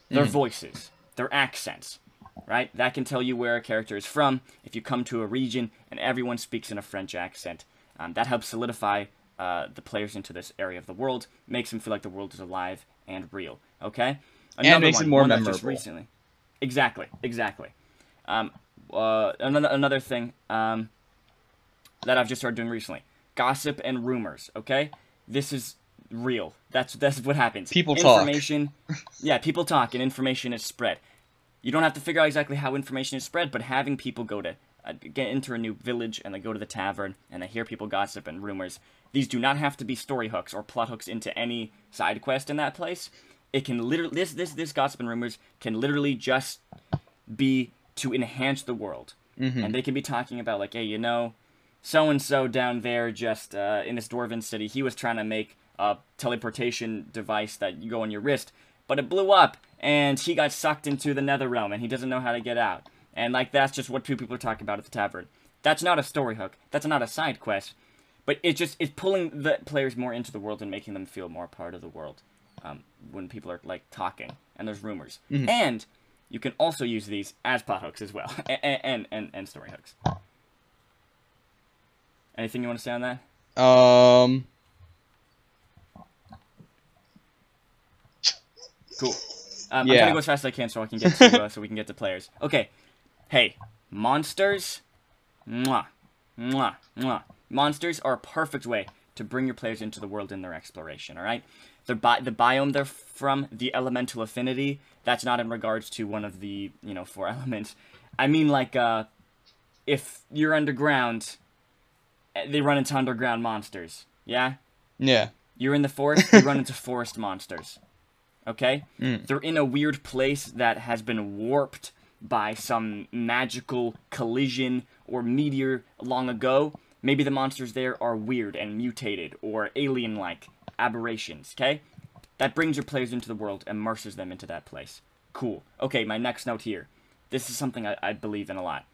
A: Their voices their accents right? That can tell you where a character is from. If you come to a region and everyone speaks in a french accent um, that helps solidify uh, the players into this area of the world makes them feel like the world is alive and real okay?
B: And makes it more
A: that just
B: memorable.
A: recently exactly exactly. Um, uh, another, another thing um, that I've just started doing recently. Gossip and rumors, okay? This is real. That's that's what happens.
B: People talk.
A: information, yeah, people talk and information is spread. You don't have to figure out exactly how information is spread, but having people go to uh, get into a new village and they go to the tavern and they hear people gossip and rumors. These do not have to be story hooks or plot hooks into any side quest in that place. It can literally this this this gossip and rumors can literally just be to enhance the world. And they can be talking about like, hey, you know, so and so down there just uh, in this dwarven city, he was trying to make a teleportation device that you go on your wrist, but it blew up, and he got sucked into the nether realm, and he doesn't know how to get out. And like that's just what two people are talking about at the tavern. That's not a story hook. That's not a side quest. But it just it's pulling the players more into the world and making them feel more part of the world. Um, when people are like talking and there's rumors, and you can also use these as plot hooks as well, and and and, and story hooks. Anything you want to say on that?
B: Um,
A: Cool. Um, I'm
B: Yeah.
A: trying to go as fast as I can so I can get to uh, so we can get to players. Okay. Hey, monsters. Mwah, mwah, mwah. Monsters are a perfect way to bring your players into the world in their exploration. All right. The bi- the biome they're from, the elemental affinity. That's not in regards to one of the you know four elements. I mean like uh, if you're underground, they run into underground monsters. Yeah.
B: yeah.
A: You're in the forest, you run into forest monsters. Okay?
B: Mm.
A: They're in a weird place that has been warped by some magical collision or meteor long ago. Maybe the monsters there are weird and mutated or alien like aberrations, okay? That brings your players into the world, and immerses them into that place. Cool. Okay, my next note here. This is something I, I believe in a lot.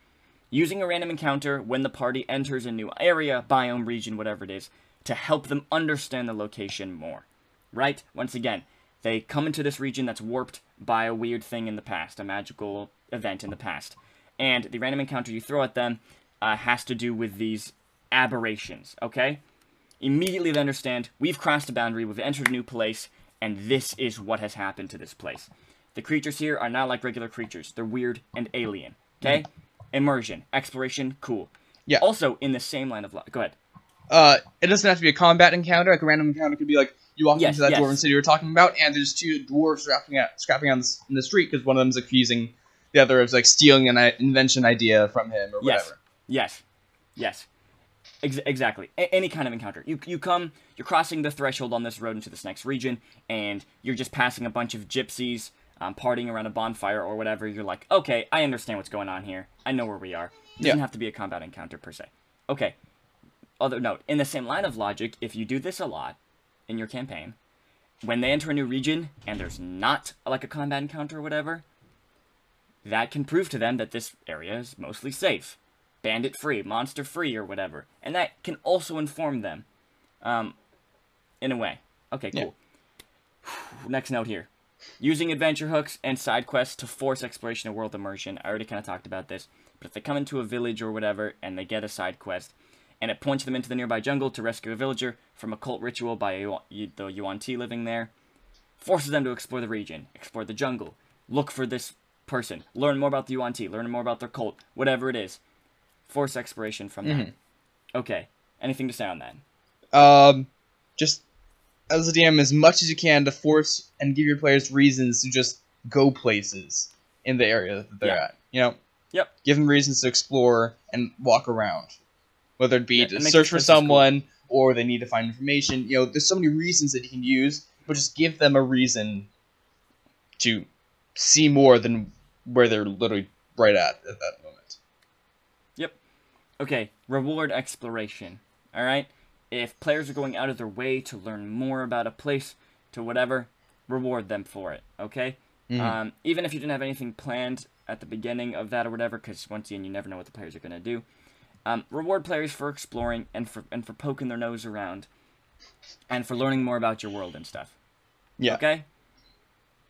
A: Using a random encounter when the party enters a new area, biome, region, whatever it is, to help them understand the location more. Right? Once again, they come into this region that's warped by a weird thing in the past, a magical event in the past. And the random encounter you throw at them uh, has to do with these aberrations, okay? Immediately they understand we've crossed a boundary, we've entered a new place, and this is what has happened to this place. The creatures here are not like regular creatures, they're weird and alien, okay? Immersion, exploration, cool.
B: Yeah.
A: Also, in the same line of go ahead.
B: uh, it doesn't have to be a combat encounter. Like a random encounter could be like you walk
A: Yes,
B: into that
A: yes.
B: dwarven city you were talking about, and there's two dwarves scrapping out, scrapping on the, in the street because one of them's accusing the other of like stealing an i- invention idea from him or
A: Yes.
B: whatever.
A: Yes, yes, Ex- exactly. A- any kind of encounter. You you come, you're crossing the threshold on this road into this next region, and you're just passing a bunch of gypsies, um, partying around a bonfire or whatever. You're like, okay, I understand what's going on here. I know where we are. It Doesn't
B: Yeah.
A: have to be a combat encounter per se. Okay. Other note: in the same line of logic, if you do this a lot in your campaign, when they enter a new region and there's not like a combat encounter or whatever, that can prove to them that this area is mostly safe bandit free, monster free, or whatever. And that can also inform them, um, in a way. Okay,
B: Yeah.
A: cool. Next note here. Using adventure hooks and side quests to force exploration and world immersion. I already kind of talked about this. But if they come into a village or whatever and they get a side quest, and it points them into the nearby jungle to rescue a villager from a cult ritual by a, the Yuan Ti living there, forces them to explore the region, explore the jungle, look for this person, learn more about the Yuan Ti, learn more about their cult, whatever it is. Force exploration from them. Okay. Anything to say on that?
B: Um, just as a DM, as much as you can to force and give your players reasons to just go places in the area that they're
A: Yeah.
B: at. You know,
A: Yep.
B: give them reasons to explore and walk around, whether it be
A: Yeah,
B: to search for
A: expenses cool.
B: someone or they need to find information. You know, there's so many reasons that you can use, but just give them a reason to see more than where they're literally right at at that moment. Yep.
A: Okay, reward exploration. All right? If players are going out of their way to learn more about a place, to whatever, reward them for it, okay?
B: Mhm.
A: Um, even if you didn't have anything planned at the beginning of that or whatever, because once again, you never know what the players are going to do. Um, reward players for exploring and for and for poking their nose around, and for learning more about your world and stuff.
B: Yeah.
A: Okay.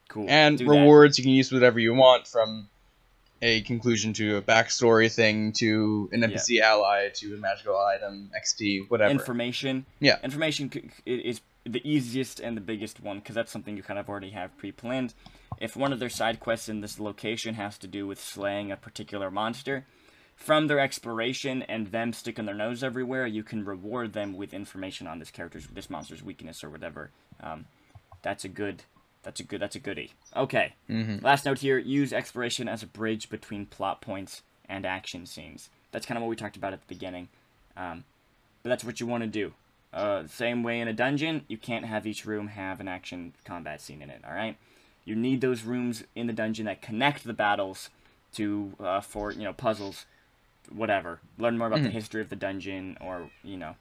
A: Cool.
B: and
A: Do that.
B: rewards you can use whatever you want from a conclusion to a backstory thing to an NPC ally to a magical item XP whatever.
A: information.
B: Yeah.
A: Information is the easiest and the biggest one because that's something you kind of already have pre-planned. If one of their side quests in this location has to do with slaying a particular monster, from their exploration and them sticking their nose everywhere, you can reward them with information on this character's, this monster's weakness or whatever. Um, that's a good. That's a good. That's a goodie. Okay.
B: Mhm.
A: Last note here: use exploration as a bridge between plot points and action scenes. That's kind of what we talked about at the beginning. Um, but that's what you want to do. Uh, same way in a dungeon, you can't have each room have an action combat scene in it. All right, you need those rooms in the dungeon that connect the battles to uh, for you know puzzles, whatever. Learn more about the history of the dungeon or you know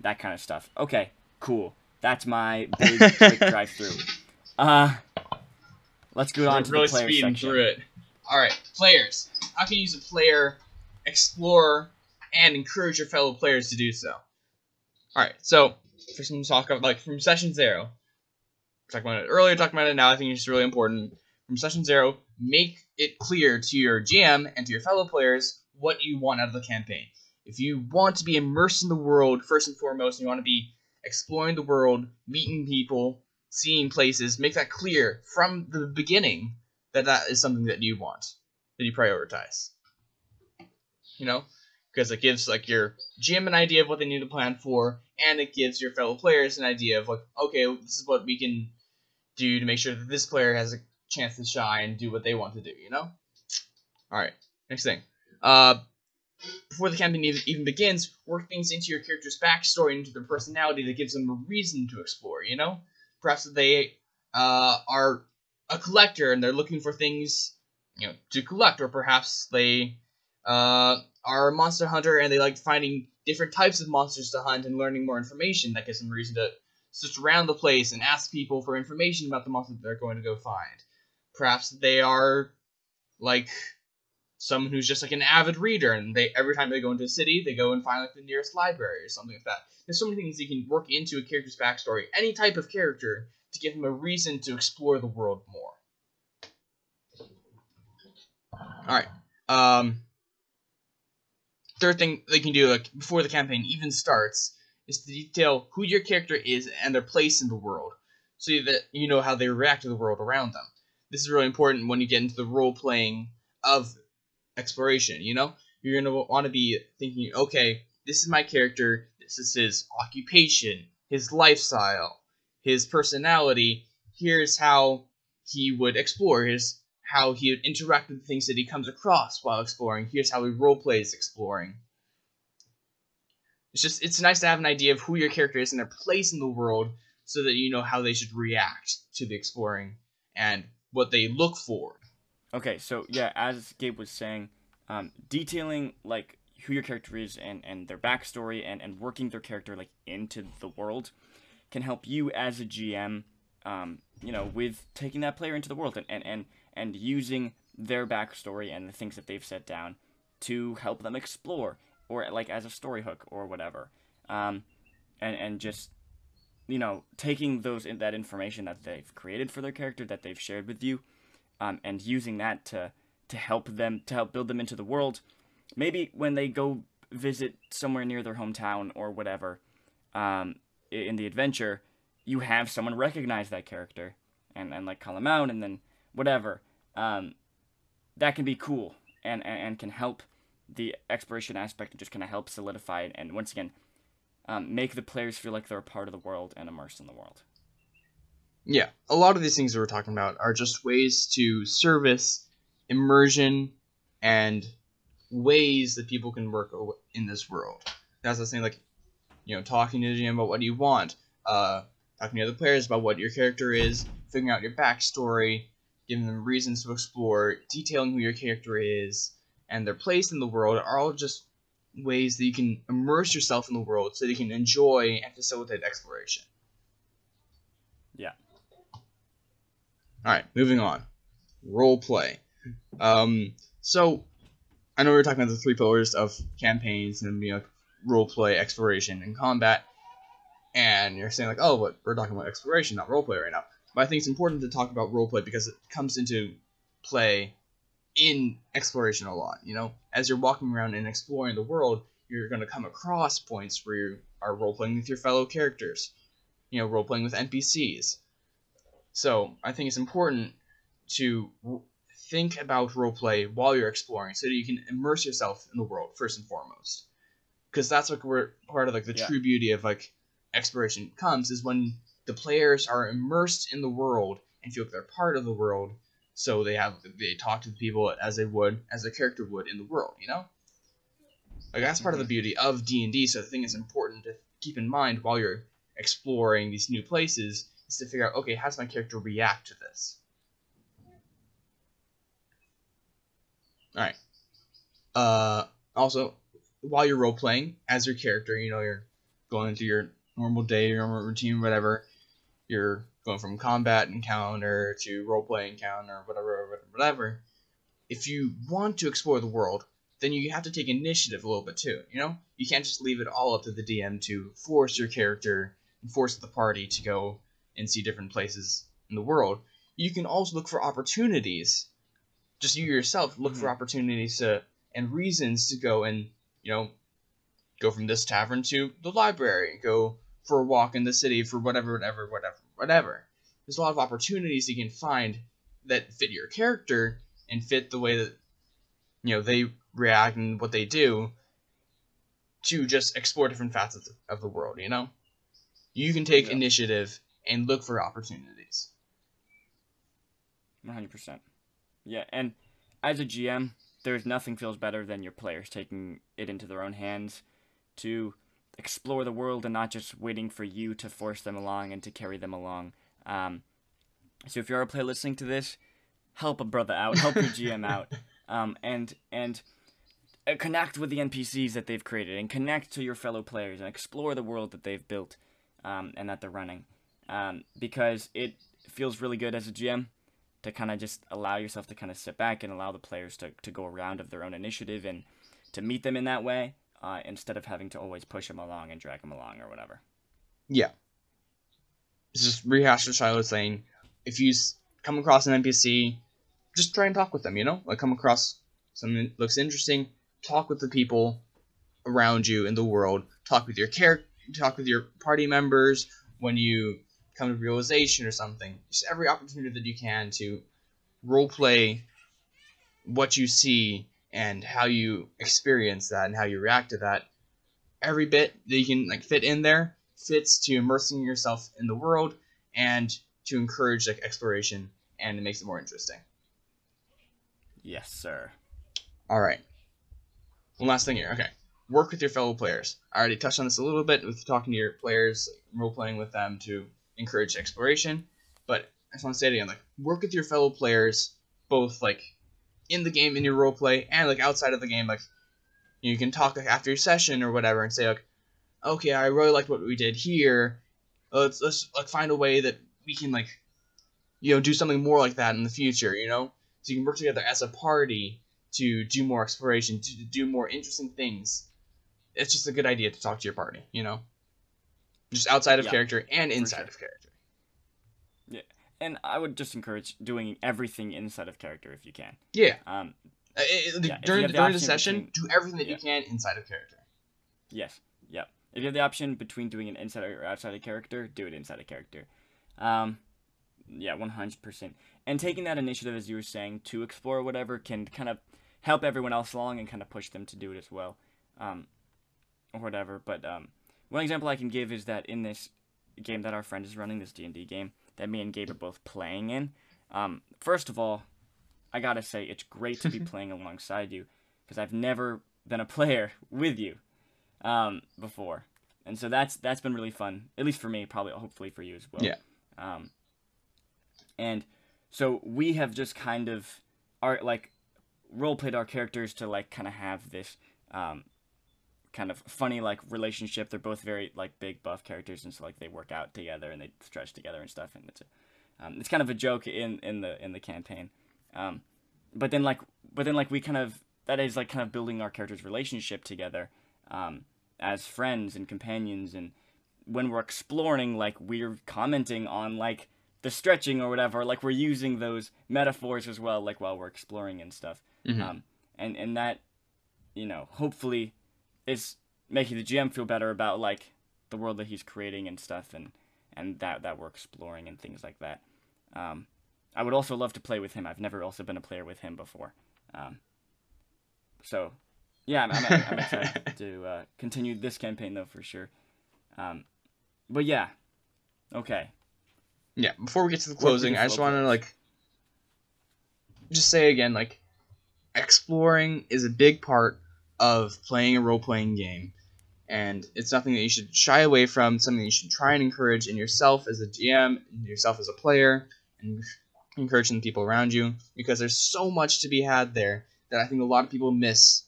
A: that kind of stuff. Okay, cool. That's my big quick drive through. Uh, let's go on to
B: really
A: the player
B: speeding
A: section.
B: through it. All right, players. How can you use a player explore and encourage your fellow players to do so? All right, so for some talk of like from session zero, talked about it earlier, talking about it now. I think it's really important. From session zero, make it clear to your GM and to your fellow players what you want out of the campaign. If you want to be immersed in the world first and foremost, and you want to be exploring the world, meeting people, seeing places, make that clear from the beginning that that is something that you want, that you prioritize. You know, because it gives like your GM an idea of what they need to plan for, and it gives your fellow players an idea of like, okay, this is what we can do to make sure that this player has a chance to shine and do what they want to do. You know. All right. Next thing. Uh, before the campaign even begins, work things into your character's backstory, into their personality that gives them a reason to explore. You know, perhaps they uh, are a collector and they're looking for things, you know, to collect, or perhaps they uh, are a monster hunter and they like finding different types of monsters to hunt and learning more information that gives them reason to search around the place and ask people for information about the monster that they're going to go find. Perhaps they are like someone who's just like an avid reader and they every time they go into a city they go and find like the nearest library or something like that. There's so many things you can work into a character's backstory any type of character to give them a reason to explore the world more. All right um third thing they can do like before the campaign even starts is to detail who your character is and their place in the world so that you know how they react to the world around them. This is really important when you get into the role playing of exploration you know you're to want to be thinking okay this is my character This is his occupation, his lifestyle, his personality. Here's how he would explore. Here's how he would interact with the things that he comes across while exploring. Here's how he role plays exploring. It's just it's nice to have an idea of who your character is and their place in the world so that you know how they should react to the exploring and what they look for.
A: Okay, so yeah, as Gabe was saying, um, detailing like who your character is and, and their backstory and, and working their character like into the world can help you as a GM, um, you know, with taking that player into the world and, and, and, and using their backstory and the things that they've set down to help them explore or like as a story hook or whatever. Um, and, and just, you know, taking those that information that they've created for their character that they've shared with you um, and using that to to help them to help build them into the world. Maybe when they go visit somewhere near their hometown or whatever, um, in the adventure, you have someone recognize that character and, and like call them out and then whatever. Um, that can be cool and, and, and can help the exploration aspect and just kind of help solidify it and once again um, make the players feel like they're a part of the world and immersed in the world.
B: Yeah, a lot of these things that we're talking about are just ways to service immersion and ways that people can work in this world. That's the thing, like, you know, talking to the GM about what you want, uh, talking to other players about what your character is, figuring out your backstory, giving them reasons to explore, detailing who your character is, and their place in the world are all just ways that you can immerse yourself in the world so that you can enjoy and facilitate exploration.
A: Yeah.
B: All right, moving on. Role play. Um, so I know we were talking about the three pillars of campaigns and you know role play, exploration, and combat. And you're saying like, oh, but we're talking about exploration, not role play right now. But I think it's important to talk about role play because it comes into play in exploration a lot. You know, as you're walking around and exploring the world, you're going to come across points where you are role playing with your fellow characters. You know, role playing with NPCs. So I think it's important to think about roleplay while you're exploring, so that you can immerse yourself in the world first and foremost. Because that's like where part of like the yeah. true beauty of like exploration comes is when the players are immersed in the world and feel like they're part of the world. So they have they talk to the people as they would as a character would in the world, you know. Like that's part mm-hmm. of the mm-hmm. beauty of D and D. So the thing is important to keep in mind while you're exploring these new places is to figure out okay, how does my character react to this? All right. Uh, also, while you're role playing as your character, you know you're going through your normal day, your normal routine, whatever. You're going from combat encounter to role play encounter, whatever, whatever. If you want to explore the world, then you have to take initiative a little bit too. You know, you can't just leave it all up to the DM to force your character and force the party to go and see different places in the world. You can also look for opportunities just you yourself look mm-hmm. for opportunities to and reasons to go and you know go from this tavern to the library go for a walk in the city for whatever whatever whatever whatever there's a lot of opportunities you can find that fit your character and fit the way that you know they react and what they do to just explore different facets of the world you know you can take yeah. initiative and look for opportunities.
A: 100% yeah, and as a GM, there's nothing feels better than your players taking it into their own hands to explore the world and not just waiting for you to force them along and to carry them along. Um, so if you're a player listening to this, help a brother out, help your GM out, um, and and uh, connect with the NPCs that they've created and connect to your fellow players and explore the world that they've built um, and that they're running, um, because it feels really good as a GM to kind of just allow yourself to kind of sit back and allow the players to, to go around of their own initiative and to meet them in that way uh, instead of having to always push them along and drag them along or whatever.
B: Yeah. Just rehash what Shiloh saying. If you come across an NPC, just try and talk with them, you know? Like come across something that looks interesting, talk with the people around you in the world, talk with your character, talk with your party members when you come to realization or something. Just every opportunity that you can to role play what you see and how you experience that and how you react to that every bit that you can like fit in there fits to immersing yourself in the world and to encourage like exploration and it makes it more interesting.
A: Yes, sir.
B: All right. One last thing here. Okay. Work with your fellow players. I already touched on this a little bit with talking to your players, role playing with them to encourage exploration. But I just want to say it again, like work with your fellow players, both like in the game in your role play and like outside of the game. Like you can talk like after your session or whatever and say like, okay, I really liked what we did here. Let's let's like find a way that we can like, you know, do something more like that in the future. You know, so you can work together as a party to do more exploration, to do more interesting things. It's just a good idea to talk to your party, you know, just outside of
A: Yeah,
B: character and inside
A: sure.
B: of character.
A: Yeah, and I would just encourage doing everything inside of character if you can.
B: Yeah,
A: Um,
B: Uh, it-
A: Yeah,
B: during
A: the
B: during the session,
A: between-
B: do everything that
A: Yeah.
B: you can inside of character.
A: Yes. Yep. If you have the option between doing an inside or outside of character, do it inside of character. Um, yeah, one hundred percent. And taking that initiative, as you were saying, to explore whatever can kind of help everyone else along and kind of push them to do it as well, um, or whatever. But um, one example I can give is that in this game that our friend is running, this D and D game that me and Gabe are both playing in. Um, first of all, I gotta say it's great to be playing alongside you because I've never been a player with you um, before, and so that's that's been really fun. At least for me, probably hopefully for you as well.
B: Yeah.
A: Um, and so we have just kind of our like role played our characters to like kind of have this um, kind of funny like relationship. They're both very like big buff characters, and so like they work out together and they stretch together and stuff. And it's a, um, it's kind of a joke in in the in the campaign. Um, but then like but then like we kind of that is like kind of building our characters' relationship together um, as friends and companions and when we're exploring like we're commenting on like the stretching or whatever like we're using those metaphors as well like while we're exploring and stuff
B: Mhm.
A: um, and and that you know hopefully is making the gm feel better about like the world that he's creating and stuff and and that that we're exploring and things like that. Um, i would also love to play with him. I've never also been a player with him before. Um, so yeah i'm, I'm, I'm excited to uh, continue this campaign though for sure. Um, but yeah okay.
B: Yeah, before we get to the closing, I just want to like just say again, like exploring is a big part of playing a role playing game, and it's nothing that you should shy away from. Something you should try and encourage in yourself as a GM, in yourself as a player, and encouraging people around you because there's so much to be had there that I think a lot of people miss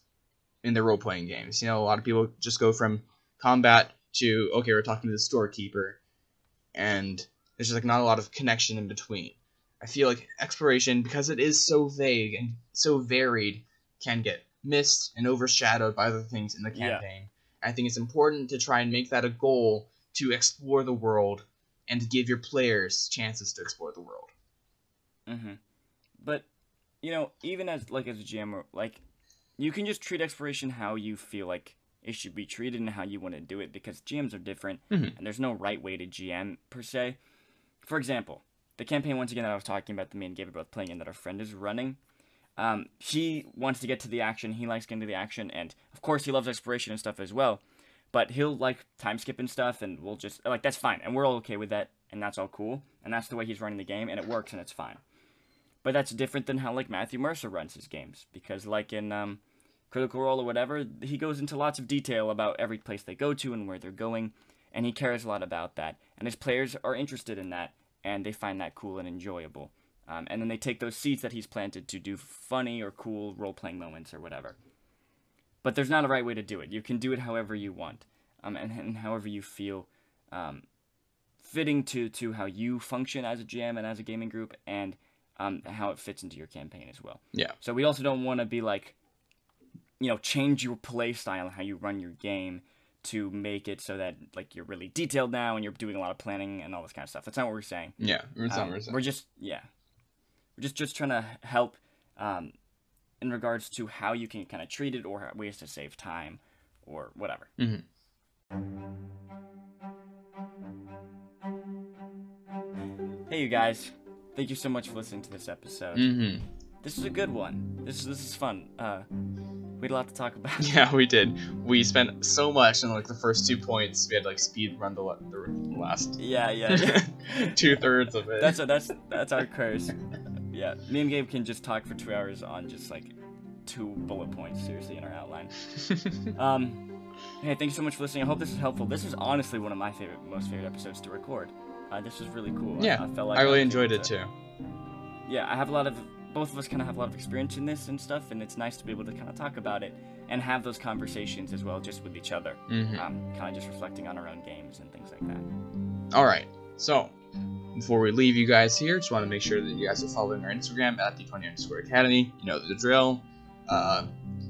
B: in their role playing games. You know, a lot of people just go from combat to okay, we're talking to the storekeeper, and there's just like not a lot of connection in between. I feel like exploration, because it is so vague and so varied, can get missed and overshadowed by other things in the
A: Yeah.
B: campaign. I think it's important to try and make that a goal to explore the world and to give your players chances to explore the world.
A: hmm But you know, even as like as a GM, like you can just treat exploration how you feel like it should be treated and how you want to do it because GMs are different
B: Mhm.
A: and there's no right way to GM per se. For example, the campaign once again that I was talking about, the me and Gabe are both playing and that our friend is running. Um, he wants to get to the action. He likes getting to the action, and of course, he loves exploration and stuff as well. But he'll like time skip and stuff, and we'll just like that's fine, and we're all okay with that, and that's all cool, and that's the way he's running the game, and it works, and it's fine. But that's different than how like Matthew Mercer runs his games, because like in um, Critical Role or whatever, he goes into lots of detail about every place they go to and where they're going, and he cares a lot about that, and his players are interested in that, and they find that cool and enjoyable. Um, and then they take those seeds that he's planted to do funny or cool role playing moments or whatever. But there's not a right way to do it. You can do it however you want, um, and, and however you feel um, fitting to, to how you function as a GM and as a gaming group, and um, how it fits into your campaign as well.
B: Yeah.
A: So we also don't want to be like, you know, change your play style and how you run your game to make it so that like you're really detailed now and you're doing a lot of planning and all this kind of stuff. That's not what we're saying.
B: Yeah, it's not
A: Um,
B: worth it.
A: we're just yeah, we're just just trying to help um, in regards to how you can kind of treat it or ways to save time or whatever.
B: Mhm.
A: Hey, you guys! Thank you so much for listening to this episode.
B: Mm-hmm.
A: This is a good one. This is this is fun. Uh, We had a lot to talk about.
B: Yeah, we did. We spent so much on like the first two points. We had like speed run the, the last
A: Yeah, yeah. yeah.
B: two thirds of it.
A: that's that's that's our curse. Yeah, me and Gabe can just talk for two hours on just like two bullet points, seriously, in our outline. Um, hey, thank you so much for listening. I hope this is helpful. This is honestly one of my favorite, most favorite episodes to record. Uh, this was really cool.
B: Yeah,
A: I, felt like
B: I really
A: was
B: enjoyed it
A: to-
B: too.
A: Yeah, I have a lot of. Both of us kind of have a lot of experience in this and stuff, and it's nice to be able to kind of talk about it and have those conversations as well, just with each other.
B: hmm
A: Um, kind of just reflecting on our own games and things like that.
B: All right. So before we leave you guys here, just want to make sure that you guys are following our Instagram at d20 underscore academy. You know the drill. Uh,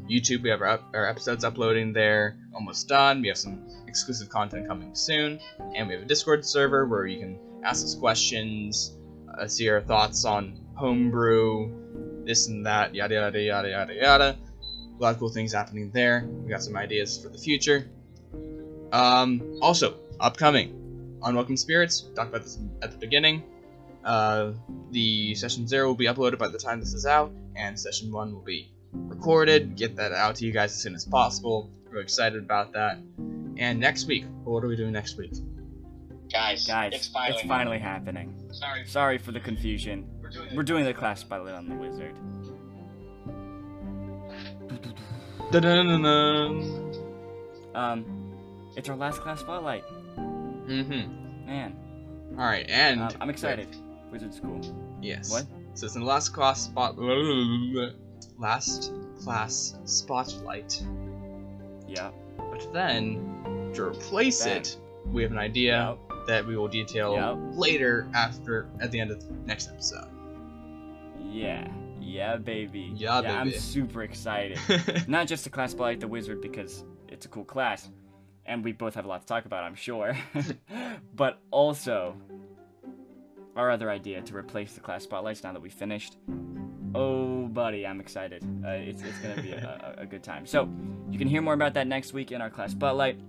B: YouTube, we have our, our episodes uploading there. Almost done. We have some exclusive content coming soon, and we have a Discord server where you can ask us questions, uh, see our thoughts on homebrew, this and that, yada yada yada yada yada. A lot of cool things happening there. We got some ideas for the future. Um, also, upcoming Unwelcome Spirits. Talked about this at the beginning. Uh, the session zero will be uploaded by the time this is out, and session one will be recorded. Get that out to you guys as soon as possible. We're excited about that. And next week, what are we doing next week?
C: Guys,
A: Guys,
C: it's finally.
A: it's finally happening.
C: Sorry,
A: Sorry for the confusion.
C: we're doing.
A: We're doing the class spotlight on the wizard.
B: Da-da-da-da.
A: Um, it's our last class spotlight.
B: Mm-hmm.
A: Man,
B: All right, and
A: um, I'm excited. Wizard school.
B: Yes.
A: What?
B: So it's in the last class spot. Last class spotlight.
A: Yeah.
B: But then, to replace
A: Then.
B: it, we have an idea
A: Yep.
B: that we will detail
A: Yep.
B: later after at the end of the next episode.
A: Yeah. Yeah, baby.
B: Yeah, baby.
A: I'm super excited. Not just the class spotlight the wizard because it's a cool class, and we both have a lot to talk about, I'm sure. but also our other idea to replace the class spotlights now that we finished. Oh, buddy, I'm excited. Uh, it's, it's gonna be a, a, a good time. So you can hear more about that next week in our class spotlight,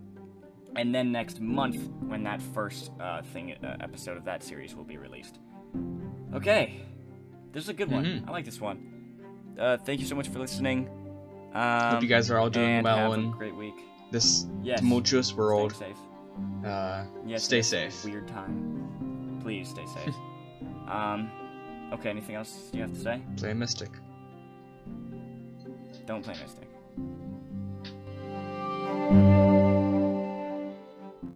A: and then next month when that first uh, thing uh, episode of that series will be released. Okay, this is a good one.
B: Mhm.
A: I like this one. Uh, thank you so much for listening. Um,
B: Hope you guys are all doing
A: and
B: well
A: have
B: in
A: a great week.
B: This
A: Yes.
B: tumultuous world.
A: Stay safe.
B: Uh,
A: Yes.
B: stay safe.
A: Weird time. Please stay safe. um. Okay. Anything else you have to say?
B: Play Mystic.
A: Don't play Mystic.